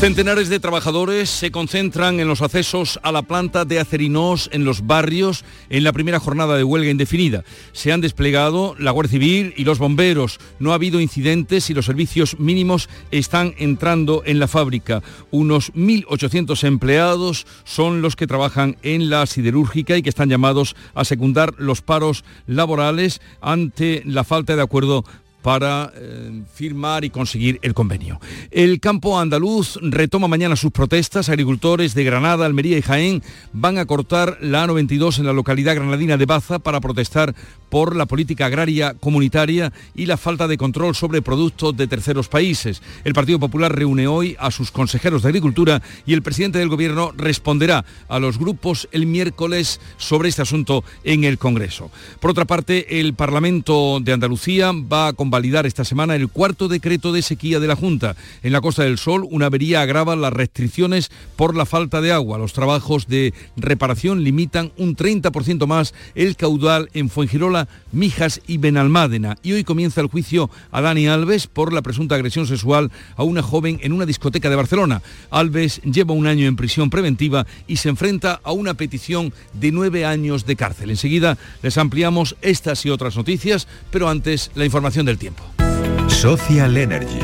Centenares de trabajadores se concentran en los accesos a la planta de Acerinos en los barrios en la primera jornada de huelga indefinida. Se han desplegado la Guardia Civil y los bomberos. No ha habido incidentes y los servicios mínimos están entrando en la fábrica. Unos 1.800 empleados son los que trabajan en la siderúrgica y que están llamados a secundar los paros laborales ante la falta de acuerdo para eh, firmar y conseguir el convenio. El campo andaluz retoma mañana sus protestas. Agricultores de Granada, Almería y Jaén van a cortar la A92 en la localidad granadina de Baza para protestar por la política agraria comunitaria y la falta de control sobre productos de terceros países. El Partido Popular reúne hoy a sus consejeros de Agricultura y el presidente del Gobierno responderá a los grupos el miércoles sobre este asunto en el Congreso. Por otra parte, el Parlamento de Andalucía va a convalidar esta semana el cuarto decreto de sequía de la Junta. En la Costa del Sol, una avería agrava las restricciones por la falta de agua. Los trabajos de reparación limitan un 30% más el caudal en Fuengirola Mijas y Benalmádena. Y hoy comienza el juicio a Dani Alves por la presunta agresión sexual a una joven en una discoteca de Barcelona. Alves lleva un año en prisión preventiva y se enfrenta a una petición de nueve años de cárcel. Enseguida les ampliamos estas y otras noticias, pero antes la información del tiempo. Social Energy.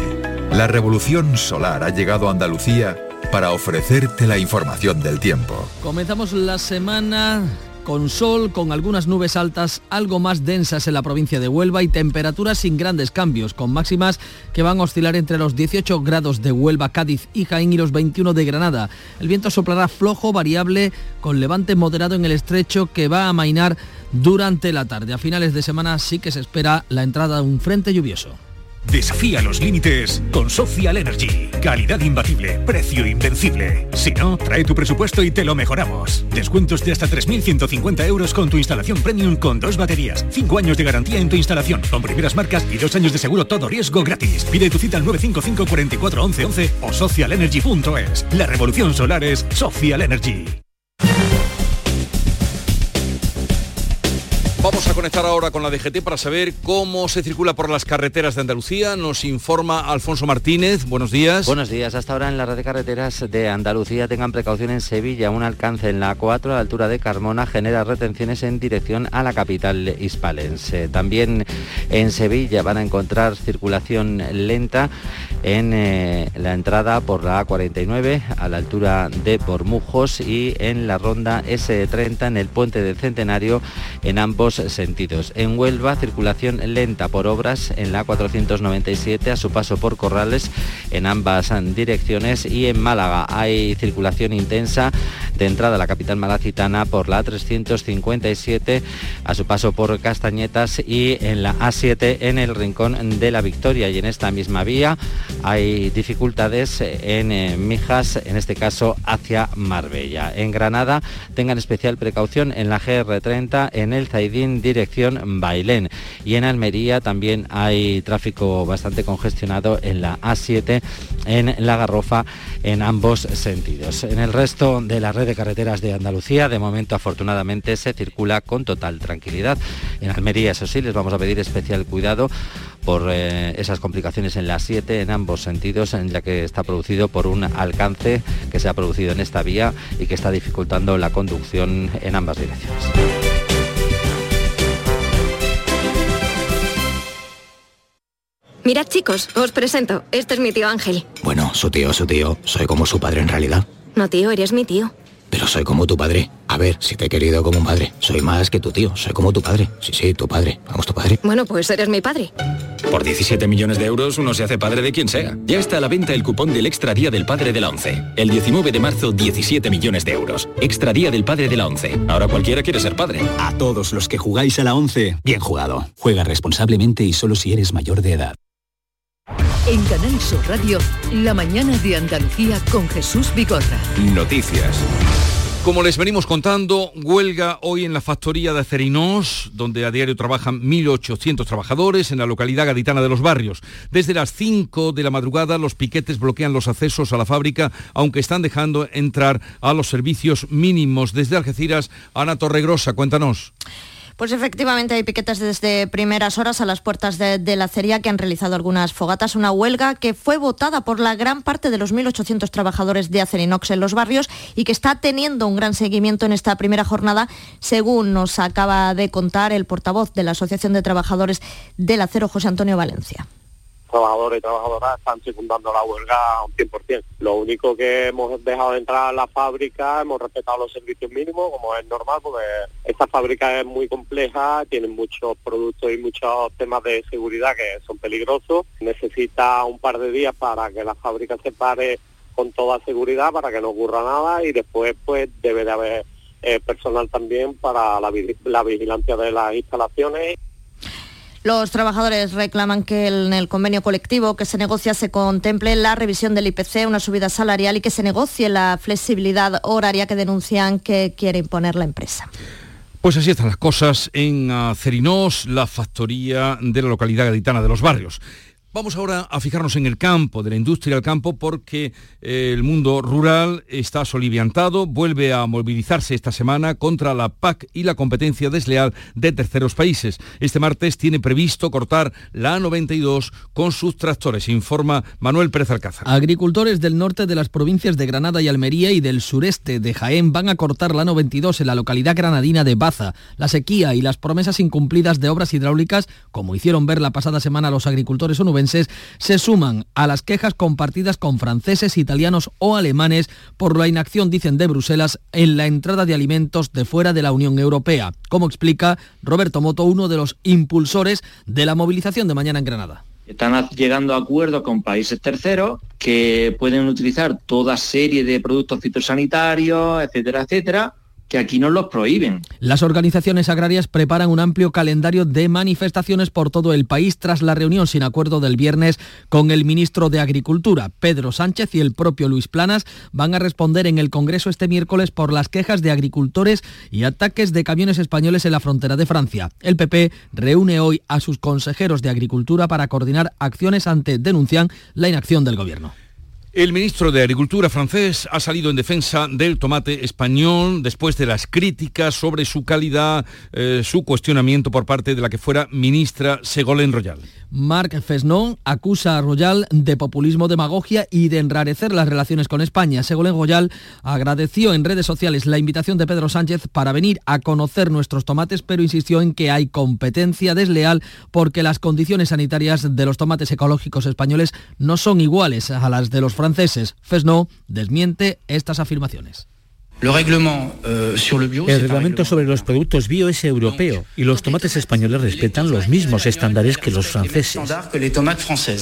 La revolución solar ha llegado a Andalucía para ofrecerte la información del tiempo. Comenzamos la semana con sol, con algunas nubes altas algo más densas en la provincia de Huelva y temperaturas sin grandes cambios, con máximas que van a oscilar entre los 18 grados de Huelva, Cádiz y Jaén y los 21 de Granada. El viento soplará flojo, variable, con levante moderado en el estrecho que va a amainar durante la tarde. A finales de semana sí que se espera la entrada de un frente lluvioso. Desafía los límites con Social Energy. Calidad imbatible, precio invencible. Si no, trae tu presupuesto y te lo mejoramos. Descuentos de hasta 3.150 euros con tu instalación premium con dos baterías. Cinco años de garantía en tu instalación con primeras marcas y dos años de seguro todo riesgo gratis. Pide tu cita al 955 44 11 o socialenergy.es. La revolución solar es Social Energy. Vamos a conectar ahora con la DGT para saber cómo se circula por las carreteras de Andalucía. Nos informa Alfonso Martínez. Buenos días. Buenos días. Hasta ahora en la red de carreteras de Andalucía tengan precaución en Sevilla. Un alcance en la 4 a la altura de Carmona genera retenciones en dirección a la capital hispalense. También en Sevilla van a encontrar circulación lenta en eh, la entrada por la A49 a la altura de Bormujos y en la ronda S30 en el puente del Centenario en ambos sentidos. En Huelva, circulación lenta por obras en la 497 a su paso por Corrales en ambas direcciones y en Málaga hay circulación intensa de entrada a la capital malacitana por la 357 a su paso por Castañetas y en la A7 en el Rincón de la Victoria y en esta misma vía hay dificultades en eh, Mijas, en este caso hacia Marbella. En Granada tengan especial precaución en la GR30 en el Zaidín dirección Bailén y en Almería también hay tráfico bastante congestionado en la A7 en La Garrofa en ambos sentidos. En el resto de la red de carreteras de Andalucía, de momento afortunadamente se circula con total tranquilidad. En Almería, eso sí, les vamos a pedir especial cuidado por eh, esas complicaciones en la 7 en ambos sentidos, ya que está producido por un alcance que se ha producido en esta vía y que está dificultando la conducción en ambas direcciones. Mirad chicos, os presento. Este es mi tío Ángel. Bueno, su tío, su tío. Soy como su padre en realidad. No, tío, eres mi tío. Pero soy como tu padre. A ver, si te he querido como un padre. Soy más que tu tío. Soy como tu padre. Sí, sí, tu padre. Vamos, tu padre. Bueno, pues eres mi padre. Por 17 millones de euros uno se hace padre de quien sea. Ya está a la venta el cupón del Extra Día del Padre de la ONCE. El 19 de marzo, 17 millones de euros. Extra Día del Padre de la ONCE. Ahora cualquiera quiere ser padre. A todos los que jugáis a la ONCE, bien jugado. Juega responsablemente y solo si eres mayor de edad. En Canal Sur Radio, la mañana de Andalucía con Jesús Bigorra. Noticias. Como les venimos contando, huelga hoy en la factoría de Acerinos, donde a diario trabajan 1.800 trabajadores en la localidad gaditana de Los Barrios. Desde las 5 de la madrugada los piquetes bloquean los accesos a la fábrica, aunque están dejando entrar a los servicios mínimos. Desde Algeciras, Ana Torregrosa, cuéntanos. Pues efectivamente hay piquetes desde primeras horas a las puertas de, la acería que han realizado algunas fogatas, una huelga que fue votada por la gran parte de los 1.800 trabajadores de Acerinox en los barrios y que está teniendo un gran seguimiento en esta primera jornada, según nos acaba de contar el portavoz de la Asociación de Trabajadores del Acero, José Antonio Valencia trabajadores y trabajadoras están secundando la huelga un 100%. Lo único que hemos dejado de entrar a la fábrica, hemos respetado los servicios mínimos, como es normal, porque esta fábrica es muy compleja, tiene muchos productos y muchos temas de seguridad que son peligrosos. Necesita un par de días para que la fábrica se pare con toda seguridad, para que no ocurra nada y después pues debe de haber eh, personal también para la vigilancia de las instalaciones. Los trabajadores reclaman que en el convenio colectivo que se negocia se contemple la revisión del IPC, una subida salarial y que se negocie la flexibilidad horaria que denuncian que quiere imponer la empresa. Pues así están las cosas en Cerinos, la factoría de la localidad gaditana de los barrios. Vamos ahora a fijarnos en el campo, de la industria del campo, porque eh, el mundo rural está soliviantado, vuelve a movilizarse esta semana contra la PAC y la competencia desleal de terceros países. Este martes tiene previsto cortar la A92 con sus tractores, informa Manuel Pérez Alcázar. Agricultores del norte de las provincias de Granada y Almería y del sureste de Jaén van a cortar la A92 en la localidad granadina de Baza. La sequía y las promesas incumplidas de obras hidráulicas, como hicieron ver la pasada semana los agricultores onubenses, se suman a las quejas compartidas con franceses, italianos o alemanes por la inacción, dicen de Bruselas, en la entrada de alimentos de fuera de la Unión Europea, como explica Roberto Moto, uno de los impulsores de la movilización de mañana en Granada. Están llegando a acuerdos con países terceros que pueden utilizar toda serie de productos fitosanitarios, etcétera, etcétera, que aquí no los prohíben. Las organizaciones agrarias preparan un amplio calendario de manifestaciones por todo el país tras la reunión sin acuerdo del viernes con el ministro de Agricultura. Pedro Sánchez y el propio Luis Planas van a responder en el Congreso este miércoles por las quejas de agricultores y ataques de camiones españoles en la frontera de Francia. El PP reúne hoy a sus consejeros de Agricultura para coordinar acciones ante, denuncian, la inacción del Gobierno. El ministro de Agricultura francés ha salido en defensa del tomate español después de las críticas sobre su calidad, eh, su cuestionamiento por parte de la que fuera ministra Ségolène Royal. Marc Fesnon acusa a Royal de populismo, demagogia y de enrarecer las relaciones con España. Ségolène Royal agradeció en redes sociales la invitación de Pedro Sánchez para venir a conocer nuestros tomates, pero insistió en que hay competencia desleal porque las condiciones sanitarias de los tomates ecológicos españoles no son iguales a las de los franceses. Fesno desmiente estas afirmaciones. Euh, el reglamento sobre los productos bio es europeo y los tomates españoles respetan los mismos estándares que los franceses.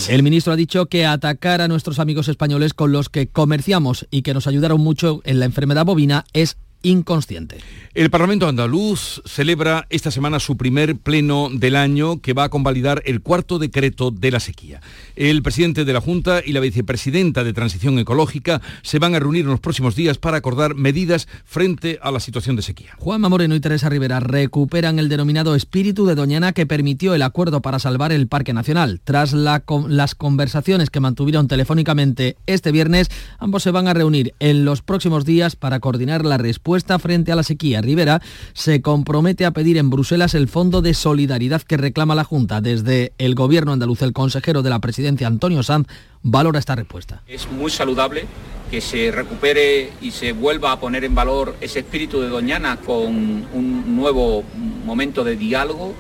El ministro ha dicho que atacar a nuestros amigos españoles con los que comerciamos y que nos ayudaron mucho en la enfermedad bovina es inconsciente. El Parlamento andaluz celebra esta semana su primer pleno del año que va a convalidar el cuarto decreto de la sequía. El presidente de la Junta y la vicepresidenta de Transición Ecológica se van a reunir en los próximos días para acordar medidas frente a la situación de sequía. Juanma Moreno y Teresa Rivera recuperan el denominado espíritu de Doñana que permitió el acuerdo para salvar el Parque Nacional. Tras las conversaciones que mantuvieron telefónicamente este viernes, ambos se van a reunir en los próximos días para coordinar la respuesta frente a la sequía. Rivera se compromete a pedir en Bruselas el fondo de solidaridad que reclama la Junta. Desde el Gobierno andaluz, el consejero de la presidencia, Antonio Sanz, valora esta respuesta. Es muy saludable que se recupere y se vuelva a poner en valor ese espíritu de Doñana con un nuevo momento de diálogo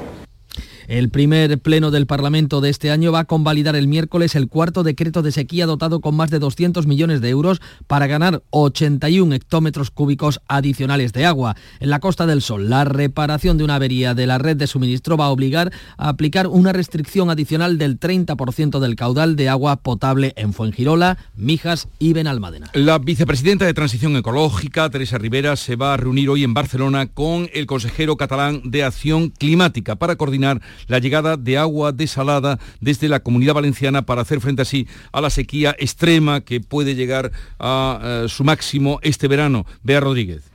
el primer pleno del Parlamento de este año va a convalidar el miércoles el cuarto decreto de sequía dotado con más de 200 millones de euros para ganar 81 hectómetros cúbicos adicionales de agua. En la Costa del Sol, la reparación de una avería de la red de suministro va a obligar a aplicar una restricción adicional del 30% del caudal de agua potable en Fuengirola, Mijas y Benalmádena. La vicepresidenta de Transición Ecológica, Teresa Rivera, se va a reunir hoy en Barcelona con el consejero catalán de Acción Climática para coordinar la llegada de agua desalada desde la comunidad valenciana para hacer frente así a la sequía extrema que puede llegar a eh, su máximo este verano. Bea Rodríguez.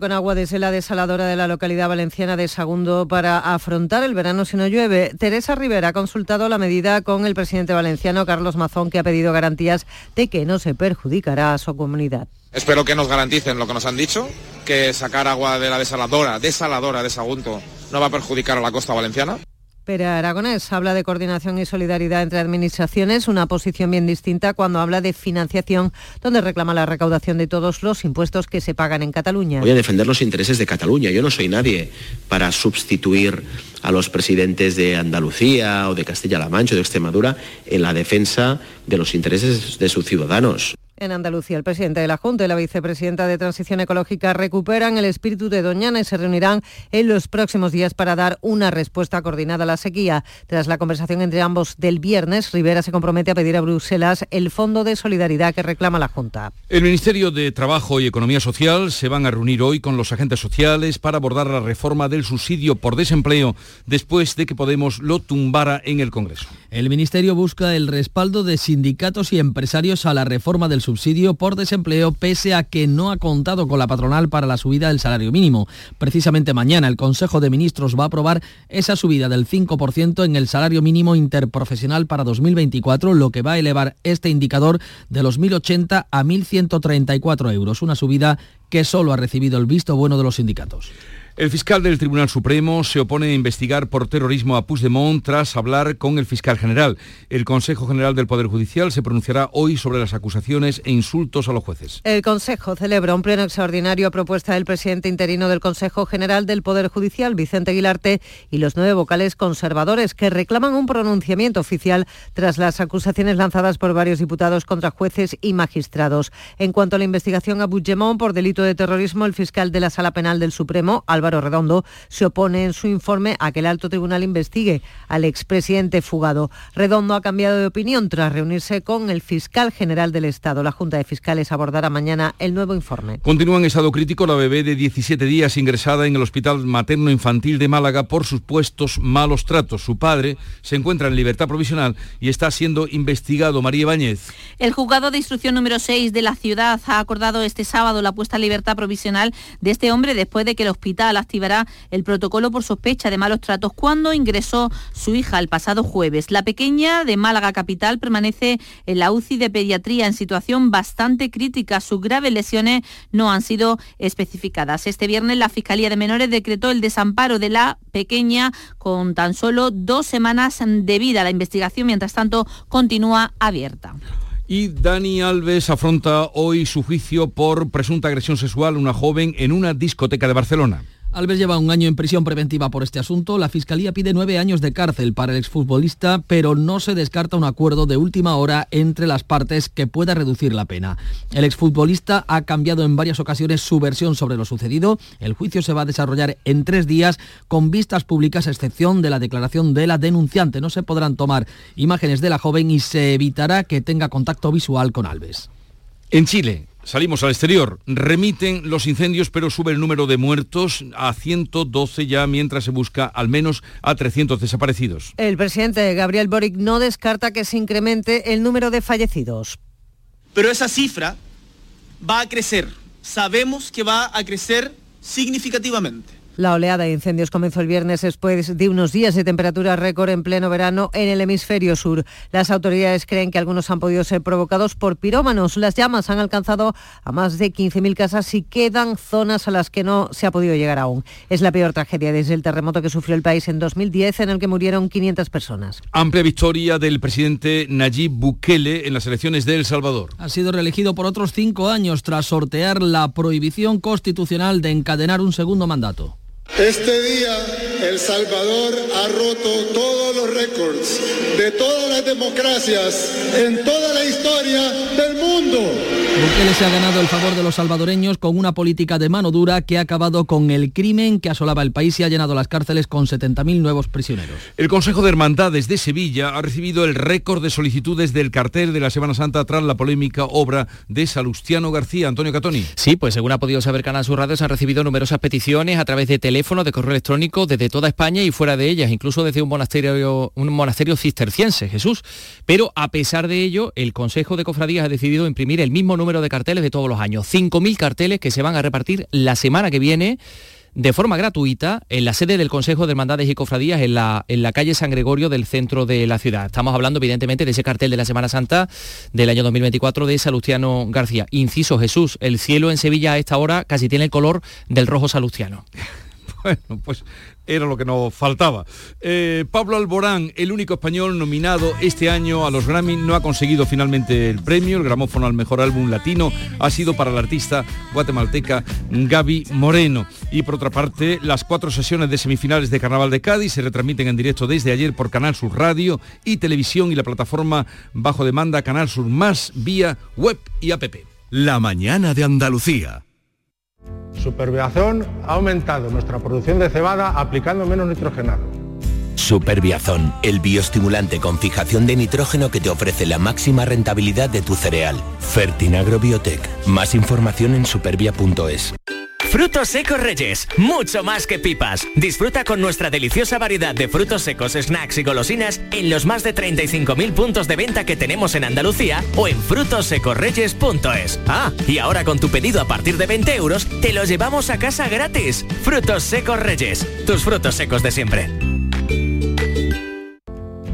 con agua desde la desaladora de la localidad valenciana de Sagundo para afrontar el verano si no llueve. Teresa Rivera ha consultado la medida con el presidente valenciano Carlos Mazón, que ha pedido garantías de que no se perjudicará a su comunidad. Espero que nos garanticen lo que nos han dicho, que sacar agua de la desaladora, desaladora de Sagunto, no va a perjudicar a la costa valenciana. Pero Aragonés habla de coordinación y solidaridad entre administraciones, una posición bien distinta cuando habla de financiación, donde reclama la recaudación de todos los impuestos que se pagan en Cataluña. Voy a defender los intereses de Cataluña. Yo no soy nadie para sustituir a los presidentes de Andalucía o de Castilla-La Mancha o de Extremadura en la defensa de los intereses de sus ciudadanos. En Andalucía, el presidente de la Junta y la vicepresidenta de Transición Ecológica recuperan el espíritu de Doñana y se reunirán en los próximos días para dar una respuesta coordinada a la sequía. Tras la conversación entre ambos del viernes, Rivera se compromete a pedir a Bruselas el fondo de solidaridad que reclama la Junta. El Ministerio de Trabajo y Economía Social se van a reunir hoy con los agentes sociales para abordar la reforma del subsidio por desempleo después de que Podemos lo tumbara en el Congreso. El Ministerio busca el respaldo de sindicatos y empresarios a la reforma del subsidio por desempleo pese a que no ha contado con la patronal para la subida del salario mínimo. Precisamente mañana el Consejo de Ministros va a aprobar esa subida del 5% en el salario mínimo interprofesional para 2024, lo que va a elevar este indicador de los 1.080 a 1.134 euros, una subida que solo ha recibido el visto bueno de los sindicatos. El fiscal del Tribunal Supremo se opone a investigar por terrorismo a Puigdemont tras hablar con el fiscal general. El Consejo General del Poder Judicial se pronunciará hoy sobre las acusaciones e insultos a los jueces. El Consejo celebra un pleno extraordinario a propuesta del presidente interino del Consejo General del Poder Judicial, Vicente Aguilarte, y los nueve vocales conservadores que reclaman un pronunciamiento oficial tras las acusaciones lanzadas por varios diputados contra jueces y magistrados. En cuanto a la investigación a Puigdemont por delito de terrorismo, el fiscal de la Sala Penal del Supremo, Álvaro Redondo, se opone en su informe a que el alto tribunal investigue al expresidente fugado. Redondo ha cambiado de opinión tras reunirse con el fiscal general del Estado. La Junta de Fiscales abordará mañana el nuevo informe. Continúa en estado crítico la bebé de 17 días ingresada en el Hospital Materno Infantil de Málaga por supuestos malos tratos. Su padre se encuentra en libertad provisional y está siendo investigado. María Báñez. El juzgado de instrucción número 6 de la ciudad ha acordado este sábado la puesta en libertad provisional de este hombre después de que el hospital activará el protocolo por sospecha de malos tratos cuando ingresó su hija el pasado jueves. La pequeña de Málaga Capital permanece en la UCI de pediatría en situación bastante crítica. Sus graves lesiones no han sido especificadas. Este viernes la Fiscalía de Menores decretó el desamparo de la pequeña con tan solo dos semanas de vida. La investigación, mientras tanto, continúa abierta. Y Dani Alves afronta hoy su juicio por presunta agresión sexual a una joven en una discoteca de Barcelona. Alves lleva un año en prisión preventiva por este asunto. La Fiscalía pide nueve años de cárcel para el exfutbolista, pero no se descarta un acuerdo de última hora entre las partes que pueda reducir la pena. El exfutbolista ha cambiado en varias ocasiones su versión sobre lo sucedido. El juicio se va a desarrollar en tres días con vistas públicas, a excepción de la declaración de la denunciante. No se podrán tomar imágenes de la joven y se evitará que tenga contacto visual con Alves. En Chile, Salimos al exterior. Remiten los incendios, pero sube el número de muertos a 112 ya, mientras se busca al menos a 300 desaparecidos. El presidente Gabriel Boric no descarta que se incremente el número de fallecidos. Pero esa cifra va a crecer. Sabemos que va a crecer significativamente. La oleada de incendios comenzó el viernes después de unos días de temperatura récord en pleno verano en el hemisferio sur. Las autoridades creen que algunos han podido ser provocados por pirómanos. Las llamas han alcanzado a más de 15.000 casas y quedan zonas a las que no se ha podido llegar aún. Es la peor tragedia desde el terremoto que sufrió el país en 2010 en el que murieron 500 personas. Amplia victoria del presidente Nayib Bukele en las elecciones de El Salvador. Ha sido reelegido por otros cinco años tras sortear la prohibición constitucional de encadenar un segundo mandato. Este día El Salvador ha roto todos los récords de todas las democracias en toda la historia del mundo. Bukele se ha ganado el favor de los salvadoreños con una política de mano dura que ha acabado con el crimen que asolaba el país y ha llenado las cárceles con 70.000 nuevos prisioneros. El Consejo de Hermandades de Sevilla ha recibido el récord de solicitudes del cartel de la Semana Santa tras la polémica obra de Salustiano García. Antonio Catoni. Sí, pues según ha podido saber Canal Sur Radio, se han recibido numerosas peticiones a través de teléfono de correo electrónico desde toda España y fuera de ellas, incluso desde un monasterio, un monasterio cisterciense, Jesús. Pero a pesar de ello, el Consejo de Cofradías ha decidido imprimir el mismo número de carteles de todos los años, 5.000 carteles que se van a repartir la semana que viene de forma gratuita en la sede del Consejo de Hermandades y Cofradías en la, en la calle San Gregorio del centro de la ciudad. Estamos hablando evidentemente de ese cartel de la Semana Santa del año 2024 de Salustiano García. Inciso Jesús, el cielo en Sevilla a esta hora casi tiene el color del rojo salustiano. Bueno, pues era lo que nos faltaba. Eh, Pablo Alborán, el único español nominado este año a los Grammy, no ha conseguido finalmente el premio. El gramófono al mejor álbum latino ha sido para la artista guatemalteca Gaby Moreno. Y por otra parte, las cuatro sesiones de semifinales de Carnaval de Cádiz se retransmiten en directo desde ayer por Canal Sur Radio y Televisión y la plataforma bajo demanda Canal Sur Más vía web y app. La mañana de Andalucía. Superbiazón ha aumentado nuestra producción de cebada aplicando menos nitrogenado. Superbiazón, el bioestimulante con fijación de nitrógeno que te ofrece la máxima rentabilidad de tu cereal. Fertinagro Biotech. Más información en supervia.es. Frutos secos Reyes, mucho más que pipas. Disfruta con nuestra deliciosa variedad de frutos secos, snacks y golosinas en los más de 35.000 puntos de venta que tenemos en Andalucía o en frutosecorreyes.es. Ah, y ahora con tu pedido a partir de 20 euros, te lo llevamos a casa gratis. Frutos secos Reyes, tus frutos secos de siempre.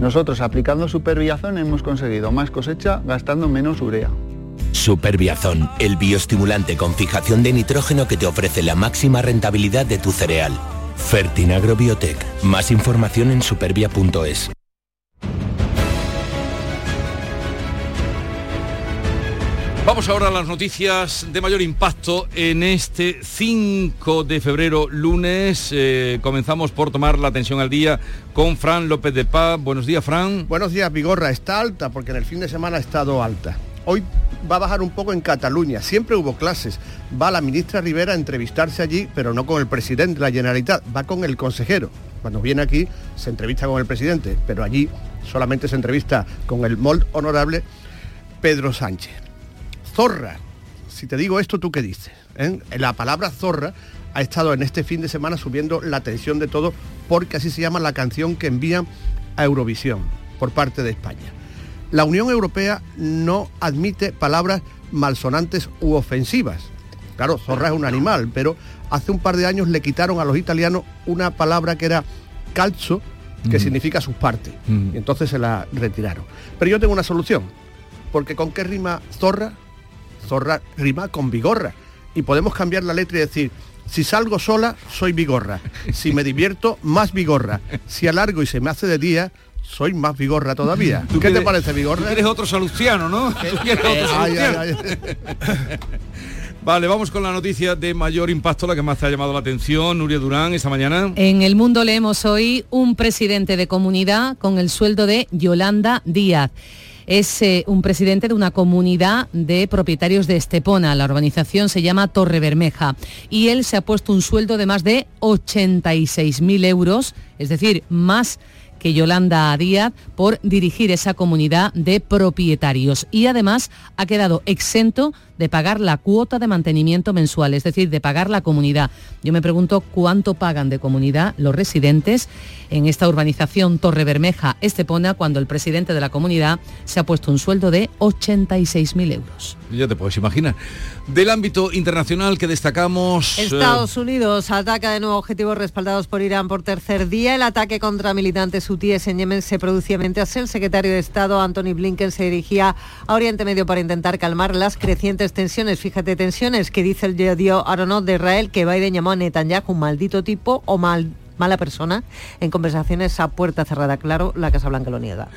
Nosotros aplicando Superbiazón hemos conseguido más cosecha gastando menos urea. Superbiazón, el bioestimulante con fijación de nitrógeno que te ofrece la máxima rentabilidad de tu cereal. Fertinagro Biotech. Más información en supervia.es. Vamos ahora a las noticias de mayor impacto en este 5 de febrero, lunes. Eh, comenzamos por tomar la atención al día con Fran López de Paz. Buenos días, Fran. Buenos días, Vigorra. Está alta porque en el fin de semana ha estado alta. Hoy va a bajar un poco en Cataluña. Siempre hubo clases. Va la ministra Rivera a entrevistarse allí, pero no con el presidente de la Generalitat, va con el consejero. Cuando viene aquí se entrevista con el presidente, pero allí solamente se entrevista con el molt honorable Pedro Sánchez. Zorra. Si te digo esto, ¿tú qué dices? ¿Eh? La palabra zorra ha estado en este fin de semana subiendo la atención de todo porque así se llama la canción que envían a Eurovisión por parte de España. La Unión Europea no admite palabras malsonantes u ofensivas. Claro, zorra es un animal, pero hace un par de años le quitaron a los italianos una palabra que era calzo, que Mm. significa sus partes. Mm. Y entonces se la retiraron. Pero yo tengo una solución, porque ¿con qué rima zorra? Zorra rima con vigorra. Y podemos cambiar la letra y decir, si salgo sola, soy vigorra. Si me divierto, más vigorra. Si alargo y se me hace de día, soy más vigorra todavía. ¿Tú ¿Qué te parece, vigorra? tú quieres otro salustiano, ¿no? Tú quieres otro Ay, ay, salustiano. Vale, vamos con la noticia de mayor impacto, la que más te ha llamado la atención, Nuria Durán, esta mañana. En el mundo leemos hoy un presidente de comunidad con el sueldo de Yolanda Díaz. Es eh, un presidente de una comunidad de propietarios de Estepona. La urbanización se llama Torre Bermeja. Y él se ha puesto un sueldo de más de 86.000 euros, es decir, más que Yolanda Díaz por dirigir esa comunidad de propietarios. Y además ha quedado exento de pagar la cuota de mantenimiento mensual, es decir, de pagar la comunidad. Yo me pregunto cuánto pagan de comunidad los residentes en esta urbanización Torre Bermeja Estepona cuando el presidente de la comunidad se ha puesto un sueldo de 86.000 euros. Ya te puedes imaginar. Del ámbito internacional que destacamos... eh, Estados Unidos ataca de nuevo objetivos respaldados por Irán por tercer día. El ataque contra militantes hutíes en Yemen se producía mientras el secretario de Estado, Anthony Blinken, se dirigía a Oriente Medio para intentar calmar las crecientes tensiones. Fíjate, tensiones que dice el diario Aronot de Israel que Biden llamó a Netanyahu un maldito tipo o mal, mala persona en conversaciones a puerta cerrada. Claro, la Casa Blanca lo niega.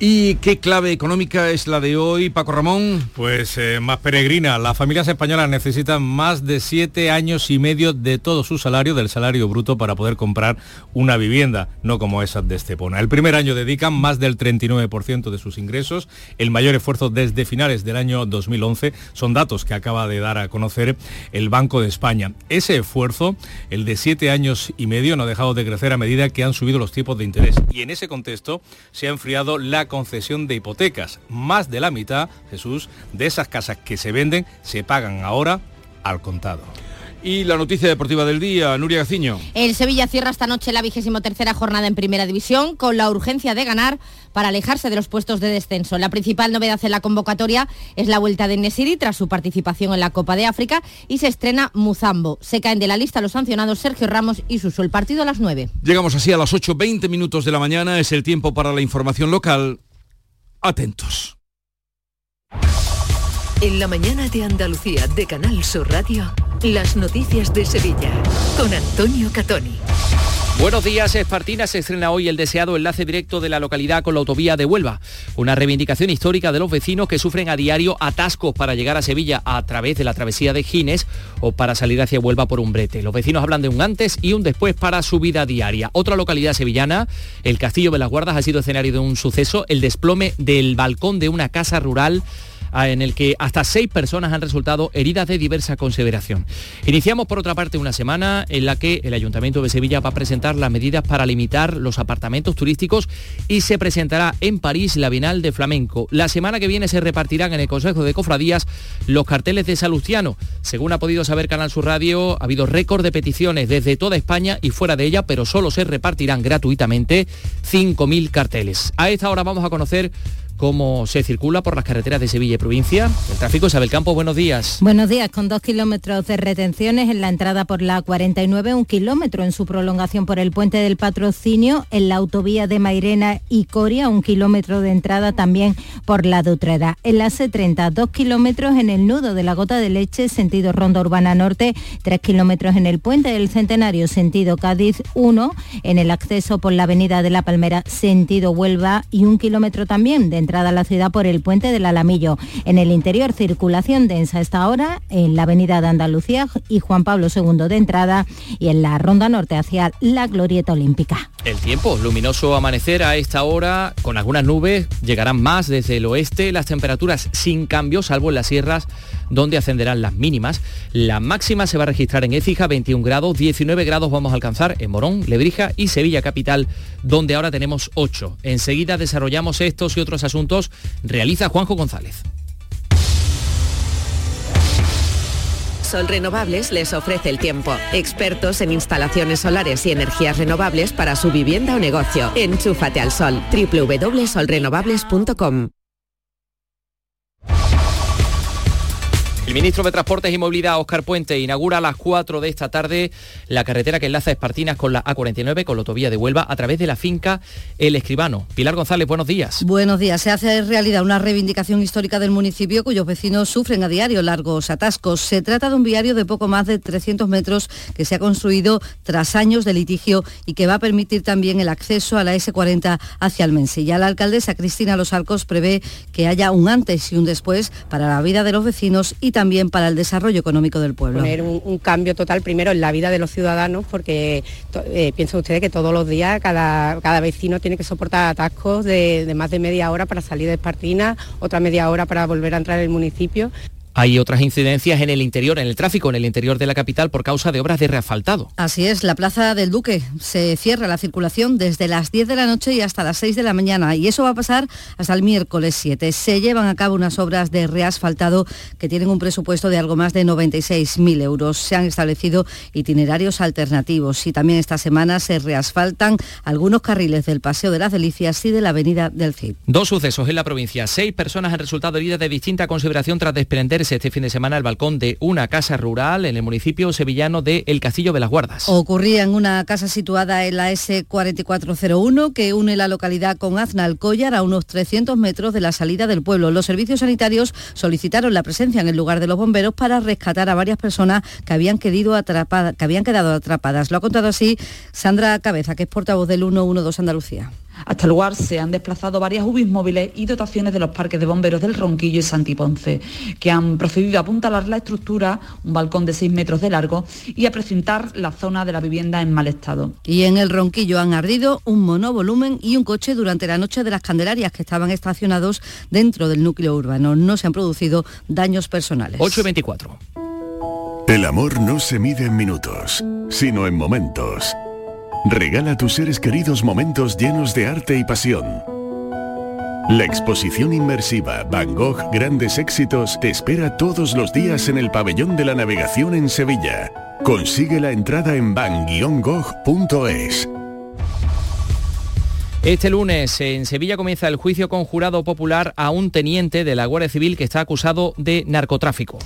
¿Y qué clave económica es la de hoy, Paco Ramón? Pues eh, más peregrina. Las familias españolas necesitan más de siete años y medio de todo su salario, del salario bruto, para poder comprar una vivienda, no como esas de Estepona. El primer año dedican más del 39% de sus ingresos, el mayor esfuerzo desde finales del año 2011. Son datos que acaba de dar a conocer el Banco de España. Ese esfuerzo, el de siete años y medio, no ha dejado de crecer a medida que han subido los tipos de interés. Y en ese contexto se ha enfriado la concesión de hipotecas. Más de la mitad, Jesús, de esas casas que se venden se pagan ahora al contado. Y la noticia deportiva del día, Nuria Gaciño. El Sevilla cierra esta noche la vigésimo tercera jornada en Primera División con la urgencia de ganar para alejarse de los puestos de descenso. La principal novedad en la convocatoria es la vuelta de Nesiri tras su participación en la Copa de África y se estrena Muzambo. Se caen de la lista los sancionados Sergio Ramos y Suso. El partido a las 9. Llegamos así a las 8, 20 minutos de la mañana. Es el tiempo para la información local. Atentos. En la mañana de Andalucía de Canal Sur Radio, las noticias de Sevilla con Antonio Catoni. Buenos días, Espartina. Se estrena hoy el deseado enlace directo de la localidad con la autovía de Huelva. Una reivindicación histórica de los vecinos que sufren a diario atascos para llegar a Sevilla a través de la travesía de Gines o para salir hacia Huelva por un brete. Los vecinos hablan de un antes y un después para su vida diaria. Otra localidad sevillana, el Castillo de las Guardas, ha sido escenario de un suceso, el desplome del balcón de una casa rural en el que hasta seis personas han resultado heridas de diversa consideración. Iniciamos por otra parte una semana en la que el Ayuntamiento de Sevilla va a presentar las medidas para limitar los apartamentos turísticos y se presentará en París la Bienal de Flamenco. La semana que viene se repartirán en el Consejo de Cofradías los carteles de Salustiano. Según ha podido saber Canal Sur Radio, ha habido récord de peticiones desde toda España y fuera de ella, pero solo se repartirán gratuitamente 5.000 carteles. A esta hora vamos a conocer cómo se circula por las carreteras de Sevilla y provincia. El tráfico, Isabel Campos, buenos días. Buenos días, con dos kilómetros de retenciones en la entrada por la 49, un kilómetro en su prolongación por el puente del patrocinio, en la autovía de Mairena y Coria, un kilómetro de entrada también por la Dutreda. En la C30, dos kilómetros en el nudo de la gota de leche, sentido Ronda Urbana Norte, tres kilómetros en el puente del Centenario, sentido Cádiz 1, en el acceso por la avenida de la Palmera, sentido Huelva y un kilómetro también de entrada a la ciudad por el puente del Alamillo. En el interior, circulación densa esta hora en la avenida de Andalucía y Juan Pablo II de entrada y en la ronda norte hacia la Glorieta Olímpica. El tiempo, luminoso amanecer a esta hora, con algunas nubes, llegarán más desde el oeste, las temperaturas sin cambio, salvo en las sierras donde ascenderán las mínimas. La máxima se va a registrar en Écija, 21 grados, 19 grados vamos a alcanzar en Morón, Lebrija y Sevilla Capital, donde ahora tenemos 8. Enseguida desarrollamos estos y otros asuntos, realiza Juanjo González. Sol Renovables les ofrece el tiempo. Expertos en instalaciones solares y energías renovables para su vivienda o negocio. Enchúfate al sol. www.solrenovables.com El ministro de Transportes y Movilidad, Óscar Puente, inaugura a las 4 de esta tarde la carretera que enlaza Espartinas con la A49, con la autovía de Huelva, a través de la finca El Escribano. Pilar González, buenos días. Buenos días. Se hace realidad una reivindicación histórica del municipio cuyos vecinos sufren a diario largos atascos. Se trata de un viario de poco más de 300 metros que se ha construido tras años de litigio y que va a permitir también el acceso a la S40 hacia Almense. Ya la alcaldesa Cristina Los Arcos prevé que haya un antes y un después para la vida de los vecinos y también para el desarrollo económico del pueblo. Poner un, cambio total primero en la vida de los ciudadanos, porque eh, piensen ustedes que todos los días cada, cada vecino tiene que soportar atascos de, de más de media hora para salir de Espartina, otra media hora para volver a entrar en el municipio. Hay otras incidencias en el interior, en el tráfico, en el interior de la capital por causa de obras de reasfaltado. Así es, la Plaza del Duque se cierra la circulación desde las 10 de la noche y hasta las 6 de la mañana y eso va a pasar hasta el miércoles 7. Se llevan a cabo unas obras de reasfaltado que tienen un presupuesto de algo más de 96.000 euros. Se han establecido itinerarios alternativos y también esta semana se reasfaltan algunos carriles del Paseo de las Delicias y de la Avenida del Cid. Dos sucesos en la provincia. Seis personas han resultado heridas de distinta consideración tras desprenderse este fin de semana el balcón de una casa rural en el municipio sevillano de El Castillo de las Guardas. Ocurría en una casa situada en la S4401 que une la localidad con Aznalcóllar a unos 300 metros de la salida del pueblo. Los servicios sanitarios solicitaron la presencia en el lugar de los bomberos para rescatar a varias personas que habían, quedado atrapadas, que habían quedado atrapadas. Lo ha contado así Sandra Cabeza, que es portavoz del 112 Andalucía. Hasta el lugar se han desplazado varias UBIs móviles y dotaciones de los parques de bomberos del Ronquillo y Santiponce, que han procedido a apuntalar la estructura, un balcón de 6 metros de largo, y a precintar la zona de la vivienda en mal estado. Y en el Ronquillo han ardido un monovolumen y un coche durante la noche de las Candelarias que estaban estacionados dentro del núcleo urbano. No se han producido daños personales. 8 y 24. El amor no se mide en minutos, sino en momentos. Regala a tus seres queridos momentos llenos de arte y pasión. La exposición inmersiva Van Gogh Grandes Éxitos te espera todos los días en el Pabellón de la Navegación en Sevilla. Consigue la entrada en ban-gog.es. Este lunes en Sevilla comienza el juicio con jurado popular a un teniente de la Guardia Civil que está acusado de narcotráfico.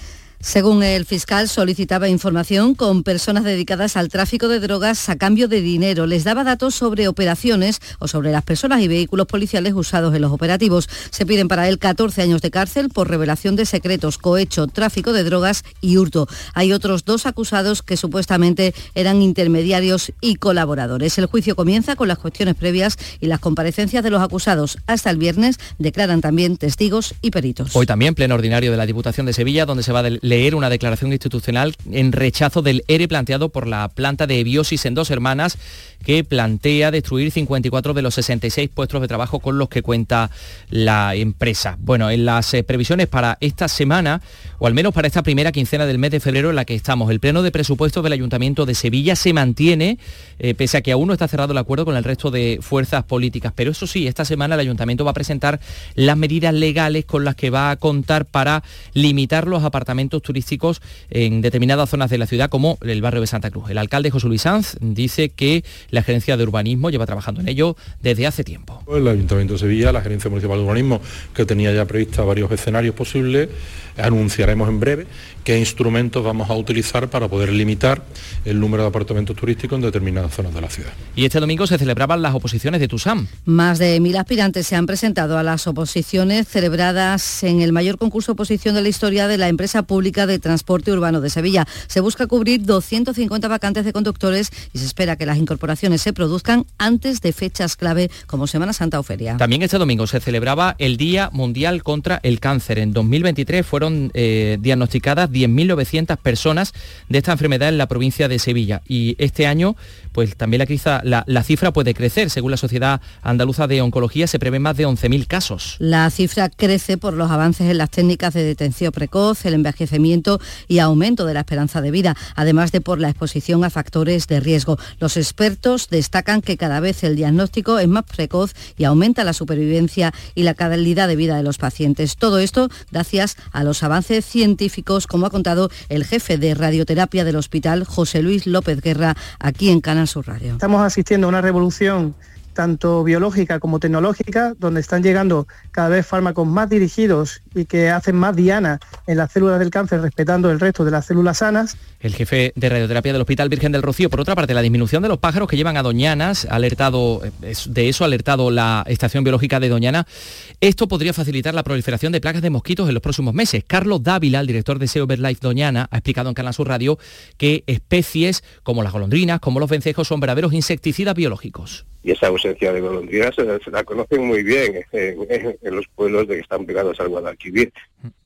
Según el fiscal, solicitaba información con personas dedicadas al tráfico de drogas a cambio de dinero. Les daba datos sobre operaciones o sobre las personas y vehículos policiales usados en los operativos. Se piden para él 14 años de cárcel por revelación de secretos, cohecho, tráfico de drogas y hurto. Hay otros dos acusados que supuestamente eran intermediarios y colaboradores. El juicio comienza con las cuestiones previas y las comparecencias de los acusados. Hasta el viernes declaran también testigos y peritos. Hoy también pleno ordinario de la Diputación de Sevilla, donde se va a leer una declaración institucional en rechazo del ERE planteado por la planta de biosis en dos hermanas que plantea destruir 54 de los 66 puestos de trabajo con los que cuenta la empresa. Bueno, en las eh, previsiones para esta semana, o al menos para esta primera quincena del mes de febrero en la que estamos, el pleno de presupuestos del Ayuntamiento de Sevilla se mantiene, eh, pese a que aún no está cerrado el acuerdo con el resto de fuerzas políticas. Pero eso sí, esta semana el Ayuntamiento va a presentar las medidas legales con las que va a contar para limitar los apartamentos turísticos en determinadas zonas de la ciudad como el barrio de Santa Cruz. El alcalde José Luis Sanz dice que la gerencia de urbanismo lleva trabajando en ello desde hace tiempo. El Ayuntamiento de Sevilla, la gerencia municipal de urbanismo, que tenía ya prevista varios escenarios posibles, anunciaremos en breve qué instrumentos vamos a utilizar para poder limitar el número de apartamentos turísticos en determinadas zonas de la ciudad. Y este domingo se celebraban las oposiciones de TUSAM. Más de mil aspirantes se han presentado a las oposiciones celebradas en el mayor concurso de oposición de la historia de la empresa pública de transporte urbano de Sevilla. Se busca cubrir 250 vacantes de conductores y se espera que las incorporaciones se produzcan antes de fechas clave como Semana Santa o Feria. También este domingo se celebraba el Día Mundial contra el Cáncer. En 2023 fueron eh, diagnosticadas 10.900 personas de esta enfermedad en la provincia de Sevilla. Y este año, pues también la, la, cifra puede crecer. Según la Sociedad Andaluza de Oncología, se prevén más de 11.000 casos. La cifra crece por los avances en las técnicas de detención precoz, el envejecimiento y aumento de la esperanza de vida, además de por la exposición a factores de riesgo. Los expertos destacan que cada vez el diagnóstico es más precoz y aumenta la supervivencia y la calidad de vida de los pacientes. Todo esto gracias a los avances científicos como ha contado el jefe de radioterapia del hospital, José Luis López Guerra, aquí en Canal Sur Radio. Estamos asistiendo a una revolución tanto biológica como tecnológica, donde están llegando cada vez fármacos más dirigidos y que hacen más diana en las células del cáncer, respetando el resto de las células sanas. El jefe de radioterapia del Hospital Virgen del Rocío, por otra parte, la disminución de los pájaros que llevan a Doñanas, alertado, de eso ha alertado la Estación Biológica de Doñana. Esto podría facilitar la proliferación de plagas de mosquitos en los próximos meses. Carlos Dávila, el director de SEO Life Doñana, ha explicado en Canal Sur Radio que especies como las golondrinas, como los vencejos, son verdaderos insecticidas biológicos y esa ausencia de golondrinas se, la conocen muy bien en, en, los pueblos de que están pegados al Guadalquivir.